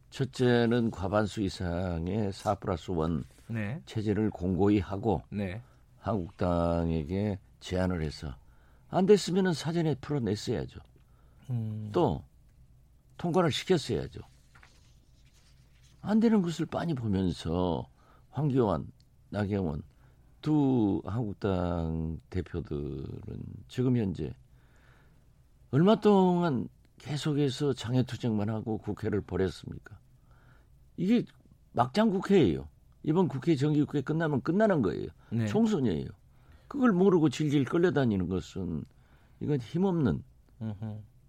첫째는 과반수 이상의 4 플러스 1 네. 체제를 공고히 하고 네. 한국당에게 제안을 해서 안 됐으면 사전에 풀어냈어야죠. 음. 또 통과를 시켰어야죠. 안 되는 것을 빤히 보면서 황교안, 나경원 두 한국당 대표들은 지금 현재 얼마 동안 계속해서 장애투쟁만 하고 국회를 버렸습니까? 이게 막장 국회예요. 이번 국회 정기국회 끝나면 끝나는 거예요. 네. 총선이에요. 그걸 모르고 질질 끌려다니는 것은 이건 힘없는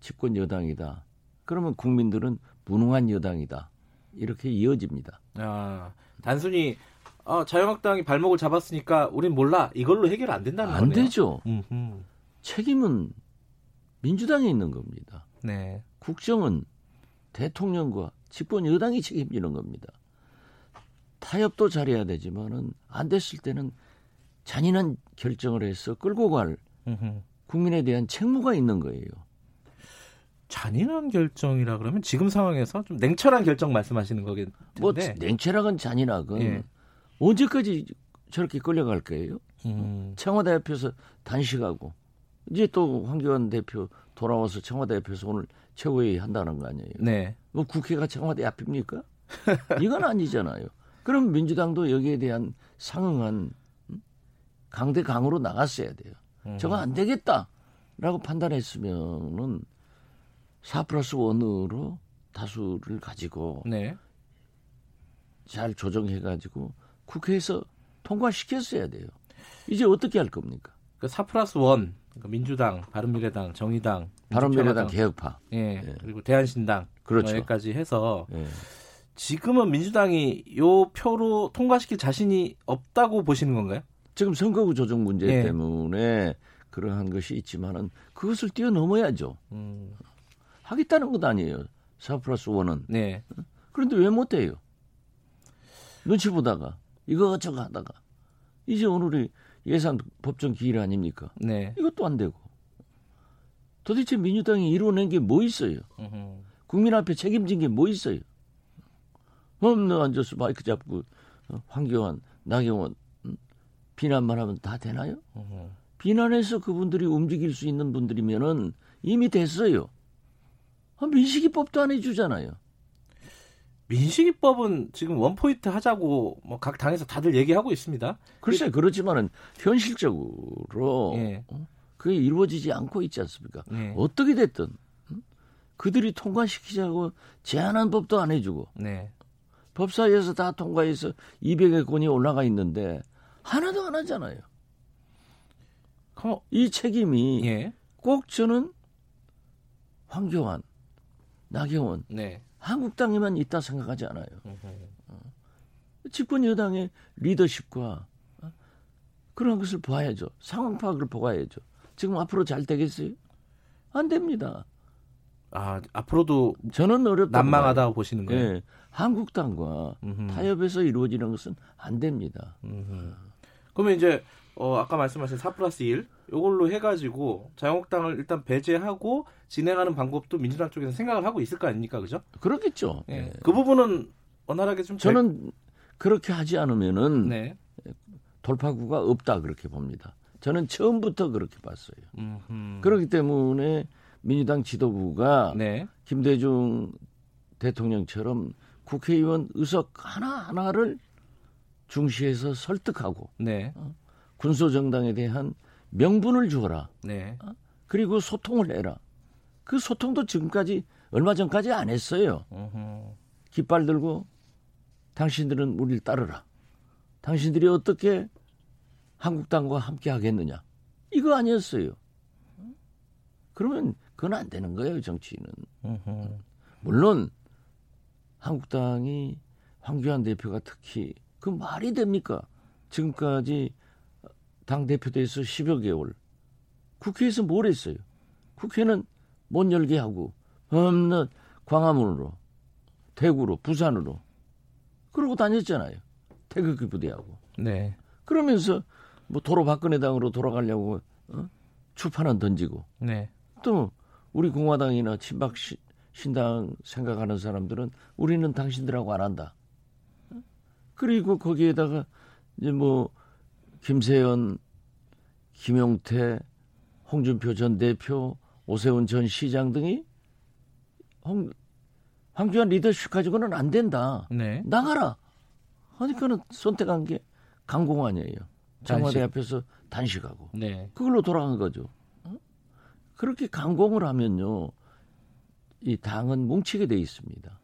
집권 여당이다. 그러면 국민들은 무능한 여당이다. 이렇게 이어집니다. 아, 단순히 아, 자유한국당이 발목을 잡았으니까 우린 몰라 이걸로 해결 안 된다는 안 거네요. 되죠. 음흠. 책임은 민주당에 있는 겁니다. 네. 국정은 대통령과 집권 여당이 책임지는 겁니다. 타협도 잘해야 되지만은 안 됐을 때는 잔인한 결정을 해서 끌고 갈 국민에 대한 책무가 있는 거예요. 잔인한 결정이라 그러면 지금 상황에서 좀 냉철한 결정 말씀하시는 거겠는데. 뭐 냉철하건 잔인하건 예. 언제까지 저렇게 끌려갈 거예요? 음. 청와대 앞에서 단식하고 이제 또 황교안 대표 돌아와서 청와대 앞에서 오늘 최고회의 한다는 거 아니에요? 네. 뭐 국회가 청와대 앞입니까? 이건 아니잖아요. 그럼 민주당도 여기에 대한 상응한 강대강으로 나갔어야 돼요. 음. 저거 안 되겠다라고 판단했으면은 4 플러스 1으로 다수를 가지고 네. 잘 조정해가지고 국회에서 통과시켰어야 돼요. 이제 어떻게 할 겁니까? 그4 플러스 1, 그러니까 민주당, 바른미래당, 정의당, 바른미래당 개혁파, 예, 예. 그리고 대한신당, 그렇죠. 여기까지 해서 예. 지금은 민주당이 요 표로 통과시킬 자신이 없다고 보시는 건가요? 지금 선거구 조정 문제 예. 때문에 그러한 것이 있지만은 그것을 뛰어넘어야죠. 음. 하겠다는 것 아니에요. 4 플러스 1은. 네. 그런데 왜 못해요? 눈치 보다가 이거저거 하다가 이제 오늘이 예산 법정 기일 아닙니까? 네. 이것도 안 되고 도대체 민주당이 이루어낸 게 뭐 있어요? 으흠. 국민 앞에 책임진 게 뭐 있어요? 없는 앉아서 마이크 잡고 어, 황교안, 나경원 음? 비난만 하면 다 되나요? 으흠. 비난해서 그분들이 움직일 수 있는 분들이면은 이미 됐어요. 민식이법도 안 해주잖아요. 민식이법은 지금 원포인트 하자고 뭐 각 당에서 다들 얘기하고 있습니다. 글쎄 그렇지만은 현실적으로 예. 어? 그게 이루어지지 않고 있지 않습니까? 예. 어떻게 됐든 그들이 통과시키자고 제안한 법도 안 해주고 네. 법사위에서 다 통과해서 200여 건이 올라가 있는데 하나도 안 하잖아요. 이 책임이 예. 꼭 저는 황교안, 나경원, 네. 한국당에만 있다 생각하지 않아요. 어. 집권 여당의 리더십과 어? 그런 것을 봐야죠. 상황 파악을 보아야죠. 지금 앞으로 잘 되겠어요? 안 됩니다. 아 앞으로도 저는 어렵다 난망하다고 보시는 거예요. 네, 한국당과 음흠. 타협해서 이루어지는 것은 안 됩니다. 음흠. 그러면 이제 어, 아까 말씀하신 4 플러스 1 요걸로 해가지고 자유한국당을 일단 배제하고 진행하는 방법도 민주당 쪽에서 생각을 하고 있을 거 아닙니까, 그죠? 그렇겠죠. 예. 네. 그 부분은 원활하게 좀 저는 잘... 그렇게 하지 않으면은 네. 돌파구가 없다 그렇게 봅니다. 저는 처음부터 그렇게 봤어요. 음흠. 그렇기 때문에 민주당 지도부가 네. 김대중 대통령처럼 국회의원 의석 하나 하나를 중시해서 설득하고 네. 어? 군소 정당에 대한 명분을 주어라. 네. 어? 그리고 소통을 해라. 그 소통도 지금까지 얼마 전까지 안 했어요. 어허. 깃발 들고 당신들은 우리를 따르라. 당신들이 어떻게 한국당과 함께 하겠느냐. 이거 아니었어요. 그러면 그건 안 되는 거예요, 정치인은. 어허. 물론 한국당이 황교안 대표가 특히 그 말이 됩니까? 지금까지 당 대표돼서 10여 개월 국회에서 뭘 했어요? 국회는 못 열게 하고 없는 광화문으로 대구로 부산으로 그러고 다녔잖아요. 태극기 부대하고. 네. 그러면서 뭐 도로 박근혜 당으로 돌아가려고 어? 추판은 던지고. 네. 또 우리 공화당이나 친박 시, 신당 생각하는 사람들은 우리는 당신들하고 안 한다. 그리고 거기에다가 이제 뭐 김세연, 김용태, 홍준표 전 대표, 오세훈 전 시장 등이 홍, 황교안 리더십 가지고는 안 된다. 네. 나가라. 하니까는 선택한 게 강공환이에요. 청와대 단식. 앞에서 단식하고. 네. 그걸로 돌아간 거죠. 어? 그렇게 강공을 하면요. 이 당은 뭉치게 돼 있습니다.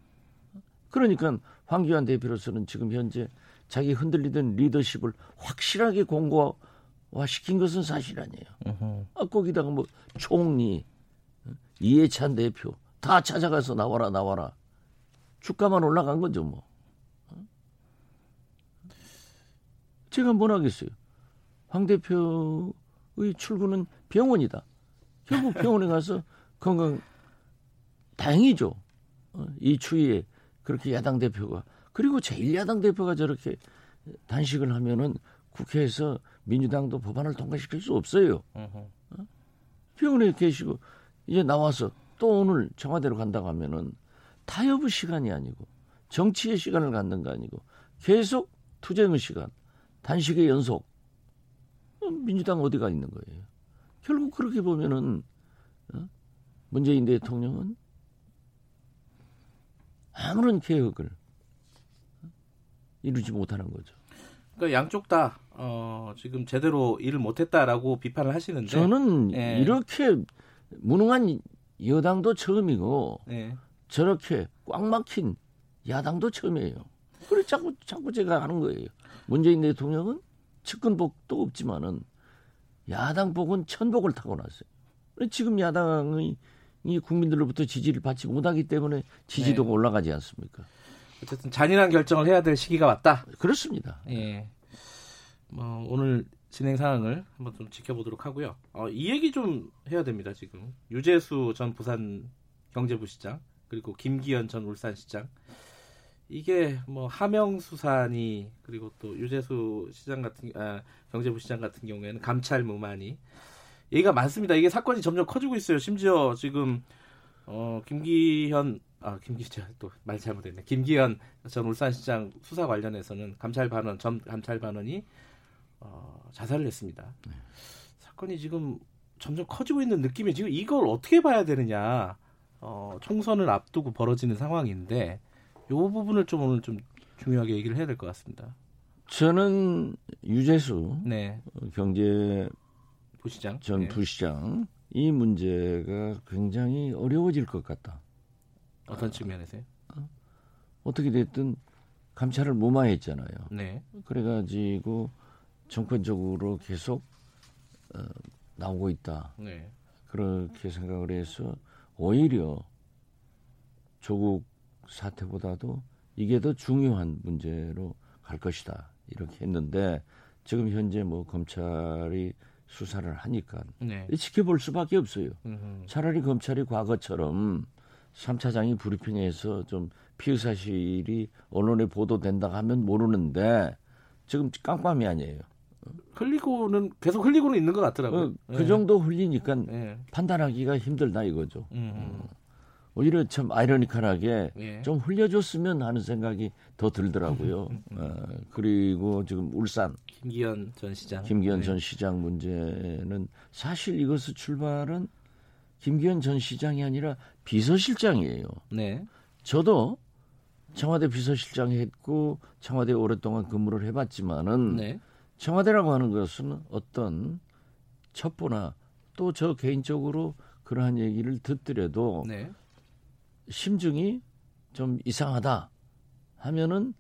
그러니까 황교안 대표로서는 지금 현재 자기 흔들리던 리더십을 확실하게 공고화시킨 것은 사실 아니에요. 아, 거기다가 뭐 총리, 이해찬 대표 다 찾아가서 나와라 나와라. 주가만 올라간 거죠 뭐. 제가 뭘 하겠어요. 황 대표의 출근은 병원이다. 결국 [laughs] 병원에 가서 건강 다행이죠. 어, 이 추위에 그렇게 야당 대표가 그리고 제1야당 대표가 저렇게 단식을 하면은 국회에서 민주당도 법안을 통과시킬 수 없어요. 어? 병원에 계시고 이제 나와서 또 오늘 청와대로 간다고 하면은 타협의 시간이 아니고 정치의 시간을 갖는 거 아니고 계속 투쟁의 시간, 단식의 연속. 민주당 어디가 있는 거예요? 결국 그렇게 보면은 어? 문재인 대통령은 아무런 개혁을 이루지 못하는 거죠. 그러니까 양쪽 다 어, 지금 제대로 일을 못했다라고 비판을 하시는데 저는 예. 이렇게 무능한 여당도 처음이고 예. 저렇게 꽉 막힌 야당도 처음이에요. 그래 자꾸 자꾸 제가 하는 거예요. 문재인 대통령은 측근복도 없지만은 야당복은 천복을 타고 났어요. 지금 야당의 이 국민들로부터 지지를 받지 못하기 때문에 지지도가 네. 올라가지 않습니까? 어쨌든 잔인한 결정을 해야 될 시기가 왔다. 그렇습니다. 예. 뭐 오늘 진행 상황을 한번 좀 지켜보도록 하고요. 어, 이 얘기 좀 해야 됩니다. 지금 유재수 전 부산 경제부 시장 그리고 김기현 전 울산 시장 이게 뭐 하명수산이 그리고 또 유재수 시장 같은 아, 경제부 시장 같은 경우에는 감찰 무만이 얘기가 많습니다. 이게 사건이 점점 커지고 있어요. 심지어 지금 어 김기현 아 김기현 또말 잘못했네. 김기현 전 울산시장 수사 관련해서는 감찰 반원 전 감찰 반원이 어, 자살을 했습니다. 네. 사건이 지금 점점 커지고 있는 느낌이 지금 이걸 어떻게 봐야 되느냐. 어, 총선을 앞두고 벌어지는 상황인데 요 부분을 좀 오늘 좀 중요하게 얘기를 해야 될 것 같습니다. 저는 유재수 네. 경제 부시장 전 네. 부시장 이 문제가 굉장히 어려워질 것 같다. 어떤 측면에서요? 어? 어떻게 됐든 감찰을 무마했잖아요. 네. 그래가지고 정권적으로 계속 어, 나오고 있다. 네. 그렇게 생각을 해서 오히려 조국 사태보다도 이게 더 중요한 문제로 갈 것이다. 이렇게 했는데 지금 현재 뭐 검찰이 수사를 하니까 네. 지켜볼 수밖에 없어요. 음흠. 차라리 검찰이 과거처럼 3차장이 브리핑에서 좀 피의 사실이 언론에 보도된다 하면 모르는데 지금 깜깜이 아니에요. 흘리고는 계속 흘리고는 있는 것 같더라고요. 어, 그 네. 정도 흘리니까 네. 판단하기가 힘들다 이거죠. 음. 음. 오히려 참 아이러니컬하게 예. 좀 흘려줬으면 하는 생각이 더 들더라고요. [laughs] 어, 그리고 지금 울산 김기현 전 시장 김기현 네. 전 시장 문제는 사실 이것의 출발은 김기현 전 시장이 아니라 비서실장이에요. 네. 저도 청와대 비서실장 했고 청와대 오랫동안 근무를 해봤지만은 네. 청와대라고 하는 것은 어떤 첩보나 또 저 개인적으로 그러한 얘기를 듣더라도 네. 심증이 좀 이상하다 하면은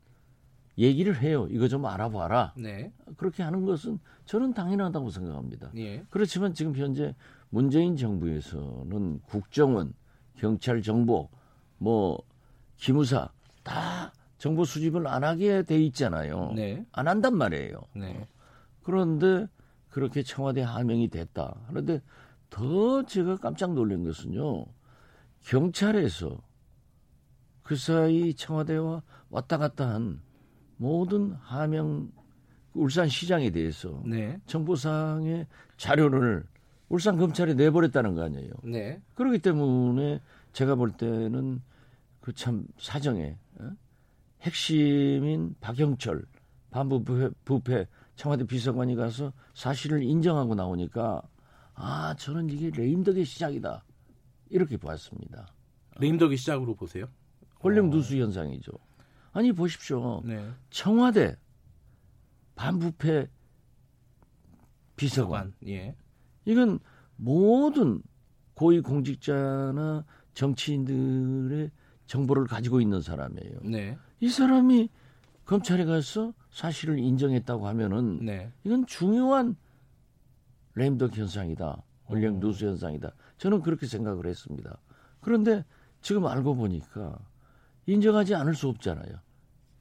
얘기를 해요. 이거 좀 알아봐라. 네. 그렇게 하는 것은 저는 당연하다고 생각합니다. 예. 그렇지만 지금 현재 문재인 정부에서는 국정원, 경찰 정보, 뭐 기무사 다 정보 수집을 안 하게 돼 있잖아요. 네. 안 한단 말이에요. 네. 그런데 그렇게 청와대 하명이 됐다. 그런데 더 제가 깜짝 놀란 것은요. 경찰에서 그 사이 청와대와 왔다 갔다 한 모든 하명 울산 시장에 대해서 네. 정보상의 자료를 울산 검찰에 내버렸다는 거 아니에요. 네. 그렇기 때문에 제가 볼 때는 그 참 사정에 어? 핵심인 박영철 반부부패 부패 청와대 비서관이 가서 사실을 인정하고 나오니까 아 저는 이게 레임덕의 시작이다 이렇게 봤습니다. 레임덕의 시작으로 보세요? 권력 어. 누수 현상이죠. 아니 보십시오. 네. 청와대 반부패 비서관. 예. 이건 모든 고위 공직자나 정치인들의 정보를 가지고 있는 사람이에요. 네. 이 사람이 검찰에 가서 사실을 인정했다고 하면은 네. 이건 중요한 램덕 현상이다. 권력 어. 누수 현상이다. 저는 그렇게 생각을 했습니다. 그런데 지금 알고 보니까 인정하지 않을 수 없잖아요.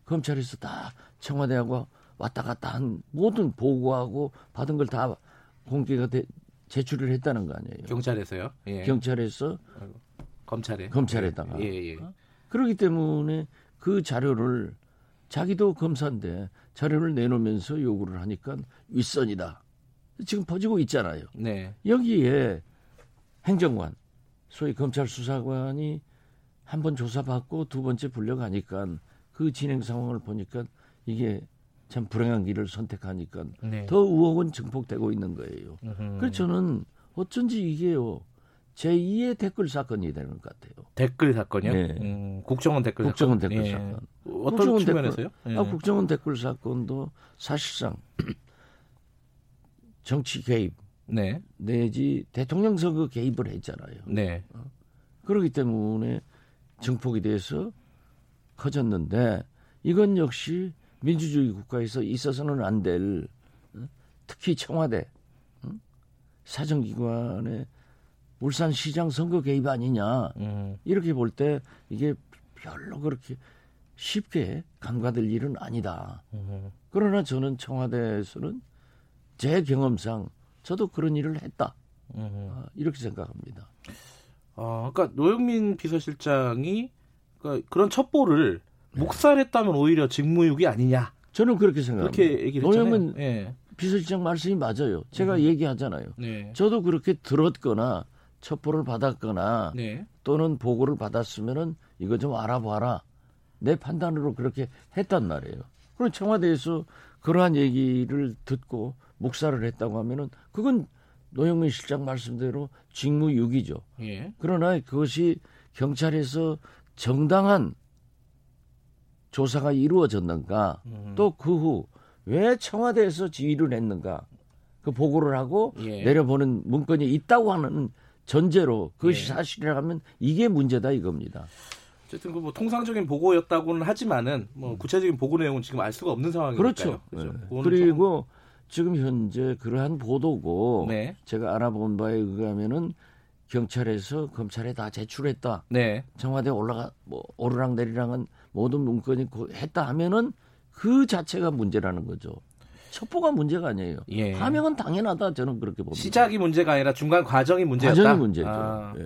검찰에서 다 청와대하고 왔다 갔다 한 모든 보고하고 받은 걸 다 공개가 돼, 제출을 했다는 거 아니에요. 경찰에서요? 예. 경찰에서 검찰에 검찰에다가. 예, 예. 그렇기 때문에 그 자료를 자기도 검사인데 자료를 내놓으면서 요구를 하니까 윗선이다. 지금 퍼지고 있잖아요. 네. 여기에 행정관, 소위 검찰 수사관이 한 번 조사받고 두 번째 불려가니까 그 진행 상황을 보니까 이게 참 불행한 길을 선택하니까 네. 더 의혹은 증폭되고 있는 거예요. 으흠. 그래서 저는 어쩐지 이게요. 제2의 댓글 사건이 되는 것 같아요. 댓글 사건이요? 네. 음, 국정원 댓글 국정원 사건. 댓글 예. 사건. 어떤 국정원 측면에서요? 댓글, 예. 아, 국정원 댓글 사건도 사실상 [clears throat] 정치 개입 네. 내지 대통령 선거 개입을 했잖아요. 네. 어? 그렇기 때문에 증폭이 돼서 커졌는데 이건 역시 민주주의 국가에서 있어서는 안될 어? 특히 청와대 어? 사정기관의 울산시장 선거 개입 아니냐 음. 이렇게 볼 때 이게 별로 그렇게 쉽게 간과될 일은 아니다. 음. 그러나 저는 청와대에서는 제 경험상 저도 그런 일을 했다. 음. 아, 이렇게 생각합니다. 어, 그러니까 노영민 비서실장이 그러니까 그런 첩보를 네. 묵살했다면 오히려 직무유기 아니냐? 저는 그렇게 생각합니다. 그렇게 얘기를 했잖아요. 노영민 네. 비서실장 말씀이 맞아요. 제가 음. 얘기하잖아요. 네. 저도 그렇게 들었거나 첩보를 받았거나 네. 또는 보고를 받았으면은 이거 좀 알아봐라. 내 판단으로 그렇게 했단 말이에요. 그럼 청와대에서 그러한 얘기를 듣고 묵살을 했다고 하면은 그건 노영민 실장 말씀대로 직무유기죠. 예. 그러나 그것이 경찰에서 정당한 조사가 이루어졌는가 음. 또그 후 왜 청와대에서 지휘를 했는가 그 보고를 하고 예. 내려보는 문건이 있다고 하는 전제로 그것이 예. 사실이라면 이게 문제다 이겁니다. 어쨌든 그 뭐 통상적인 보고였다고는 하지만은 뭐 음. 구체적인 보고 내용은 지금 알 수가 없는 상황이니까요. 그렇죠. 그렇죠? 네. 그리고 지금 현재 그러한 보도고 네. 제가 알아본 바에 의하면은 경찰에서 검찰에 다 제출했다. 네. 청와대 올라가 뭐 오르락 내리락은 모든 문건이 했다 하면은 그 자체가 문제라는 거죠. 첩보가 문제가 아니에요. 예. 하명은 당연하다 저는 그렇게 봅니다. 시작이 문제가 아니라 중간 과정이 문제였다. 과정이 문제죠. 아. 예.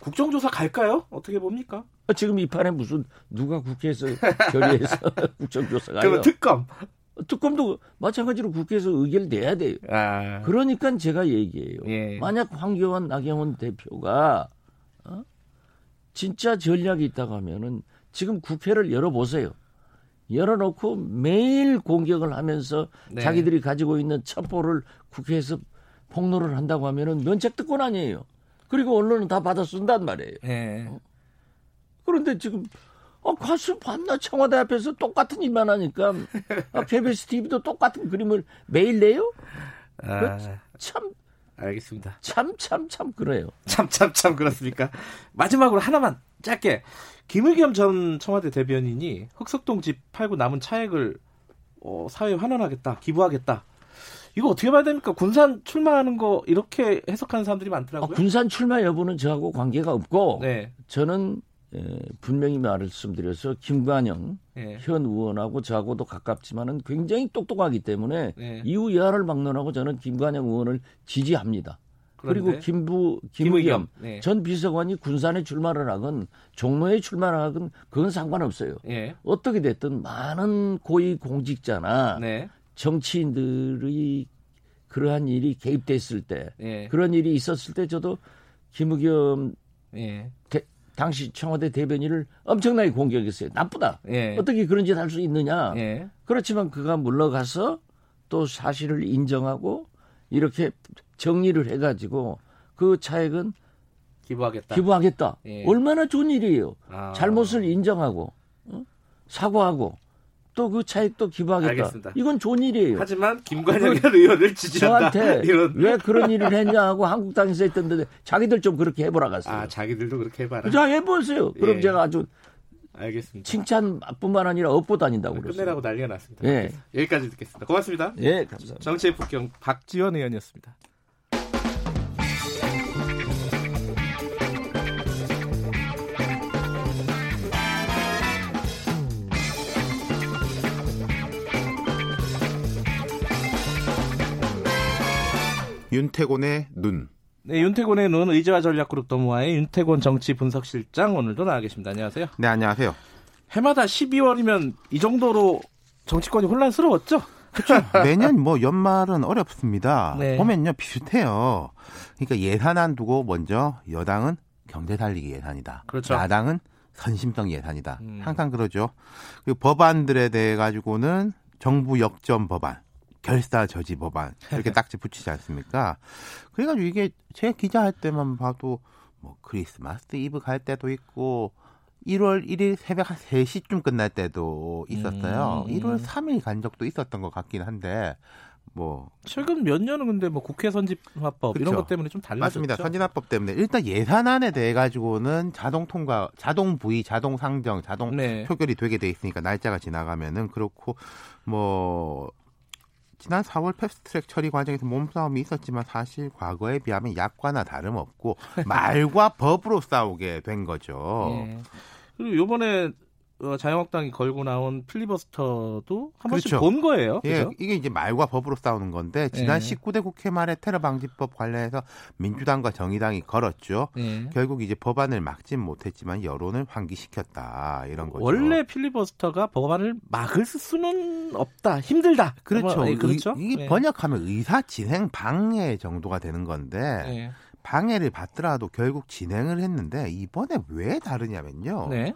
국정조사 갈까요? 어떻게 봅니까? 아, 지금 이 판에 무슨 누가 국회에서 [laughs] 결의해서 [laughs] 국정조사가 그럼 특검 특검도 마찬가지로 국회에서 내야 돼요. 아. 그러니까 제가 얘기해요. 예. 만약 황교안, 나경원 대표가 어? 진짜 전략이 있다고 하면은 지금 국회를 열어보세요. 열어놓고 매일 공격을 하면서 네. 자기들이 가지고 있는 첩보를 국회에서 폭로를 한다고 하면은 면책특권 아니에요. 그리고 언론은 다 받아 쓴단 말이에요. 네. 어? 그런데 지금 어, 가수 밤낮 청와대 앞에서 똑같은 일만 하니까 아, KBS TV도 똑같은 그림을 매일 내요? 아, 참 알겠습니다. 참 참 참 그래요. 참 참 참 그렇습니까? 마지막으로 하나만 짧게 김의겸 전 청와대 대변인이 흑석동 집 팔고 남은 차액을 어, 사회에 환원하겠다, 기부하겠다. 이거 어떻게 봐야 됩니까? 군산 출마하는 거 이렇게 해석하는 사람들이 많더라고요. 아, 군산 출마 여부는 저하고 관계가 없고 네. 저는 에, 분명히 말씀드려서 김관영 예. 현 의원하고 저하고도 가깝지만은 굉장히 똑똑하기 때문에 예. 이후 여하를 막론하고 저는 김관영 의원을 지지합니다. 그리고 김부 김의겸 네. 전 비서관이 군산에 출마를 하건 종로에 출마를 하건 그건 상관없어요. 예. 어떻게 됐든 많은 고위 공직자나 네. 정치인들이 그러한 일이 개입됐을 때 예. 그런 일이 있었을 때 저도 김의겸 예. 당시 청와대 대변인을 엄청나게 공격했어요. 나쁘다. 예. 어떻게 그런 짓 할 수 있느냐. 예. 그렇지만 그가 물러가서 또 사실을 인정하고 이렇게 정리를 해가지고 그 차액은 기부하겠다. 기부하겠다. 예. 얼마나 좋은 일이에요. 아. 잘못을 인정하고 어? 사과하고 또 그 차익도 기부하겠다. 알겠습니다. 이건 좋은 일이에요. 하지만 김관영 그, 의원을 지지한다. 저한테 [laughs] 이런. 왜 그런 일을 했냐 하고 한국당에서 했던데 자기들 좀 그렇게 해보라 갔어요. 아 자기들도 그렇게 해봐라. 자 해보세요. 그럼 예. 제가 아주 알겠습니다. 칭찬뿐만 아니라 업보 다닌다고 그랬어요. 끝내라고 난리가 났습니다. 예. 여기까지 듣겠습니다. 고맙습니다. 예, 감사합니다. 정치의 북경 박지원 의원이었습니다. 윤태곤의 눈. 네, 윤태곤의 눈 의제와 전략그룹 도모아의 윤태곤 정치 분석실장 오늘도 나와 계십니다. 안녕하세요. 네, 안녕하세요. 해마다 12월이면 이 정도로 정치권이 혼란스러웠죠? 그렇죠. [laughs] 매년 뭐 연말은 어렵습니다. 네. 보면요 비슷해요. 그러니까 예산안 두고 먼저 여당은 경제 살리기 예산이다. 그렇죠. 야당은 선심성 예산이다. 음. 항상 그러죠. 그 법안들에 대해 가지고는 정부 역점 법안, 결사 저지 법안 이렇게 [laughs] 딱지 붙이지 않습니까? 그래가지고 이게 제 기자할 때만 봐도 뭐 크리스마스 이브 갈 때도 있고 1월 1일 새벽 한 3시쯤 끝날 때도 있었어요. 음. 1월 3일 간 적도 있었던 것 같긴 한데 뭐 최근 몇 년은 근데 뭐 국회 선진화법 그렇죠. 이런 것 때문에 좀 달라졌죠. 맞습니다. 선진화법 때문에 일단 예산안에 대해 가지고는 자동 통과, 자동 부의, 자동 상정, 자동 네. 표결이 되게 돼 있으니까 날짜가 지나가면은 그렇고 뭐 지난 4월 패스트트랙 처리 과정에서 몸싸움이 있었지만 사실 과거에 비하면 약과나 다름없고 [laughs] 말과 법으로 싸우게 된 거죠. 예. 그리고 요번에 어, 자유한국당이 걸고 나온 필리버스터도 한 번씩 그렇죠. 본 거예요. 예, 그렇죠? 이게 이제 말과 법으로 싸우는 건데 지난 예. 19대 국회 말에 테러 방지법 관련해서 민주당과 정의당이 걸었죠. 예. 결국 이제 법안을 막진 못했지만 여론을 환기시켰다 이런 거죠. 원래 필리버스터가 법안을 막을 수는 없다, 힘들다. 그렇죠. 예, 그렇죠. 이게 예. 번역하면 의사 진행 방해 정도가 되는 건데. 예. 방해를 받더라도 결국 진행을 했는데 이번에 왜 다르냐면요. 네.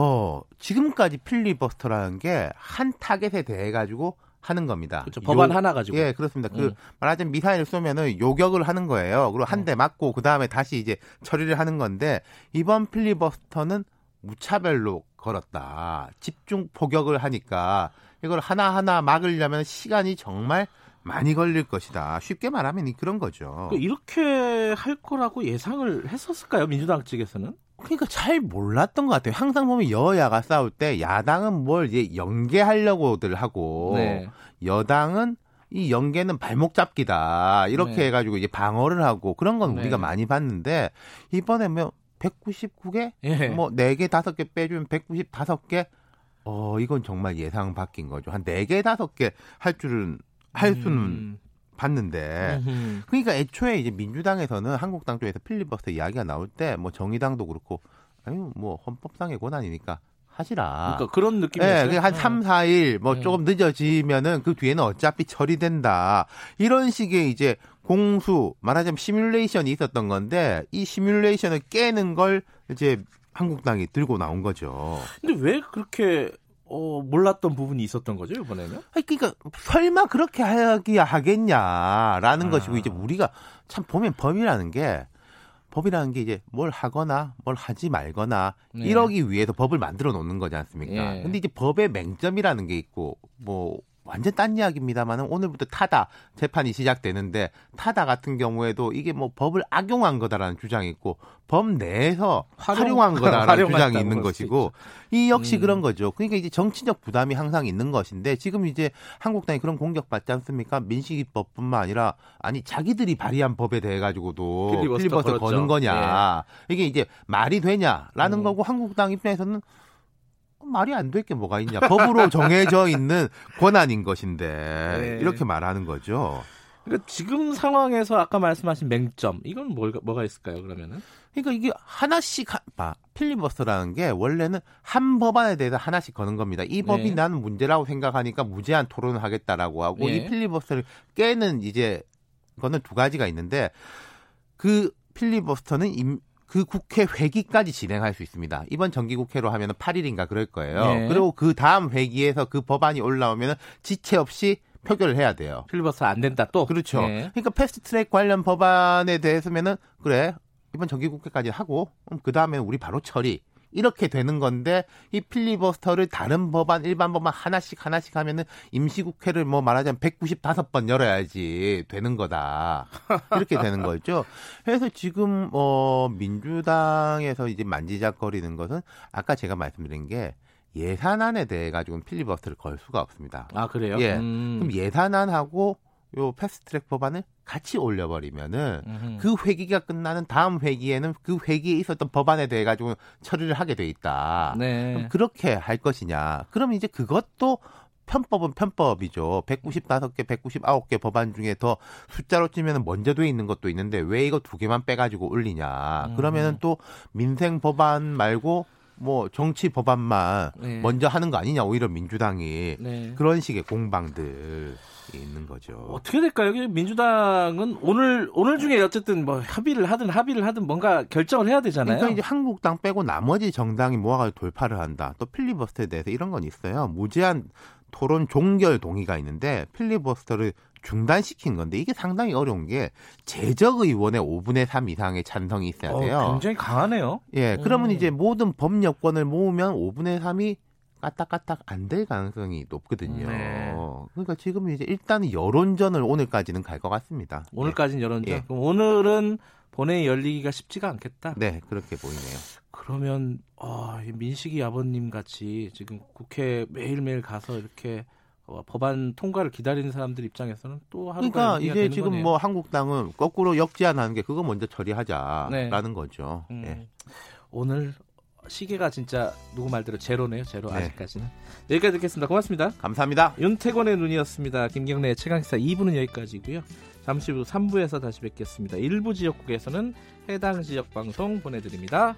어, 지금까지 필리버스터라는 게 한 타겟에 대해 가지고 하는 겁니다. 그렇죠. 법안 요, 하나 가지고. 예, 그렇습니다. 그 음. 말하자면 미사일 쏘면은 요격을 하는 거예요. 그리고 한대 음. 맞고 그 다음에 다시 이제 처리를 하는 건데 이번 필리버스터는 무차별로 걸었다. 집중 포격을 하니까 이걸 하나하나 막으려면 시간이 정말 많이 걸릴 것이다. 쉽게 말하면 그런 거죠. 그러니까 이렇게 할 거라고 예상을 했었을까요? 민주당 측에서는? 그러니까 잘 몰랐던 것 같아요. 항상 보면 여야가 싸울 때 야당은 뭘 이제 연계하려고들 하고 네. 여당은 이 연계는 발목 잡기다 이렇게 네. 해가지고 이제 방어를 하고 그런 건 우리가 네. 많이 봤는데 이번에 뭐 199개 예. 뭐 4개 5개 빼주면 195개 어 이건 정말 예상 바뀐 거죠. 한 4개 5개 할 줄은 할 수는 음. 봤는데 음흠. 그러니까 애초에 이제 민주당에서는 한국당 쪽에서 필리버스터 이야기가 나올 때 뭐 정의당도 그렇고 아니 뭐 헌법상의 권한이니까 하시라. 그러니까 그런 느낌이었어요. 네, 한 3, 4일 뭐 네. 조금 늦어지면은 그 뒤에는 어차피 처리된다. 이런 식의 이제 공수 말하자면 시뮬레이션이 있었던 건데 이 시뮬레이션을 깨는 걸 이제 한국당이 들고 나온 거죠. 근데 왜 그렇게 어, 몰랐던 부분이 있었던 거죠, 이번에는? 아니, 그러니까, 설마 그렇게 하기 하겠냐라는 아. 것이고, 이제 우리가 참 보면 법이라는 게, 법이라는 게 이제 뭘 하거나 뭘 하지 말거나 네. 이러기 위해서 법을 만들어 놓는 거지 않습니까? 네. 근데 이제 법의 맹점이라는 게 있고, 뭐, 완전 딴 이야기입니다만은 오늘부터 타다 재판이 시작되는데 타다 같은 경우에도 이게 뭐 법을 악용한 거다라는 주장이 있고 법 내에서 활용, 한 [laughs] 거다라는 주장이 있는 것이고 이 역시 음. 그런 거죠. 그러니까 이제 정치적 부담이 항상 있는 것인데 지금 이제 한국당이 그런 공격 받지 않습니까? 민식이법뿐만 아니라 아니 자기들이 발의한 법에 대해 가지고도 필리버스터, 필리버스터 거는 거냐 예. 이게 이제 말이 되냐라는 음. 거고 한국당 입장에서는 말이 안 될 게 뭐가 있냐. 법으로 정해져 있는 권한인 것인데 네. 이렇게 말하는 거죠. 그러니까 지금 상황에서 아까 말씀하신 맹점 이건 뭘, 뭐가 있을까요? 그러면은? 그러니까 이게 하나씩 하, 봐. 필리버스터라는 게 원래는 한 법안에 대해서 하나씩 거는 겁니다. 이 법이 네. 나는 문제라고 생각하니까 무제한 토론을 하겠다라고 하고 네. 이 필리버스터를 깨는 이제 거는 두 가지가 있는데 그 필리버스터는 임, 그 국회 회기까지 진행할 수 있습니다. 이번 정기국회로 하면 8일인가 그럴 거예요. 네. 그리고 그 다음 회기에서 그 법안이 올라오면 지체 없이 표결을 해야 돼요. 필리버스터 안 된다 또. 그렇죠. 네. 그러니까 패스트트랙 관련 법안에 대해서면은 그래 이번 정기국회까지 하고 그 다음에 우리 바로 처리. 이렇게 되는 건데 이 필리버스터를 다른 법안 일반 법안 하나씩 하나씩 하면은 임시국회를 뭐 말하자면 195번 열어야지 되는 거다 이렇게 되는 거죠. 그래서 지금 어 민주당에서 이제 만지작거리는 것은 아까 제가 말씀드린 게 예산안에 대해 가지고는 필리버스터를 걸 수가 없습니다. 아 그래요? 예. 음. 그럼 예산안하고 요 패스트트랙 법안을 같이 올려버리면은 음흠. 그 회기가 끝나는 다음 회기에는 그 회기에 있었던 법안에 대해 가지고 처리를 하게 돼 있다. 네. 그럼 그렇게 할 것이냐? 그럼 이제 그것도 편법은 편법이죠. 195개, 199개 법안 중에 더 숫자로 치면 먼저 돼 있는 것도 있는데 왜 이거 두 개만 빼가지고 올리냐. 음. 그러면은 또 민생 법안 말고 뭐 정치 법안만 네. 먼저 하는 거 아니냐 오히려 민주당이 네. 그런 식의 공방들 있는 거죠. 어떻게 될까요? 민주당은 오늘 오늘 중에 어쨌든 뭐 협의를 하든 합의를 하든 뭔가 결정을 해야 되잖아요. 그러니까 이제 한국당 빼고 나머지 정당이 모아가지고 돌파를 한다. 또 필리버스터에 대해서 이런 건 있어요. 무제한 토론 종결 동의가 있는데 필리버스터를 중단시킨 건데 이게 상당히 어려운 게 재적 의원의 5분의 3 이상의 찬성이 있어야 어, 돼요. 어, 굉장히 강하네요. 예, 그러면 음. 이제 모든 법 여권을 모으면 5분의 3이 까딱까딱 안 될 가능성이 높거든요. 네. 그러니까 지금 이제 일단은 여론전을 오늘까지는 갈 것 같습니다. 오늘까지는 예. 여론전. 예. 그럼 오늘은 본회의 열리기가 쉽지가 않겠다. 네, 그렇게 보이네요. 그러면 어, 민식이 아버님 같이 지금 국회 매일매일 가서 이렇게 어, 법안 통과를 기다리는 사람들 입장에서는 또 하루가 그러니까 이제 지금 거네요. 뭐 한국당은 거꾸로 역제안하는 게 그거 먼저 처리하자라는 네. 거죠. 음. 네. 오늘 시계가 진짜 누구 말대로 제로네요. 제로 네. 아직까지는. 여기까지 듣겠습니다. 고맙습니다. 감사합니다. 윤태권의 눈이었습니다. 김경래의 최강시사 2부는 여기까지고요. 잠시 후 3부에서 다시 뵙겠습니다. 일부 지역국에서는 해당 지역 방송 보내드립니다.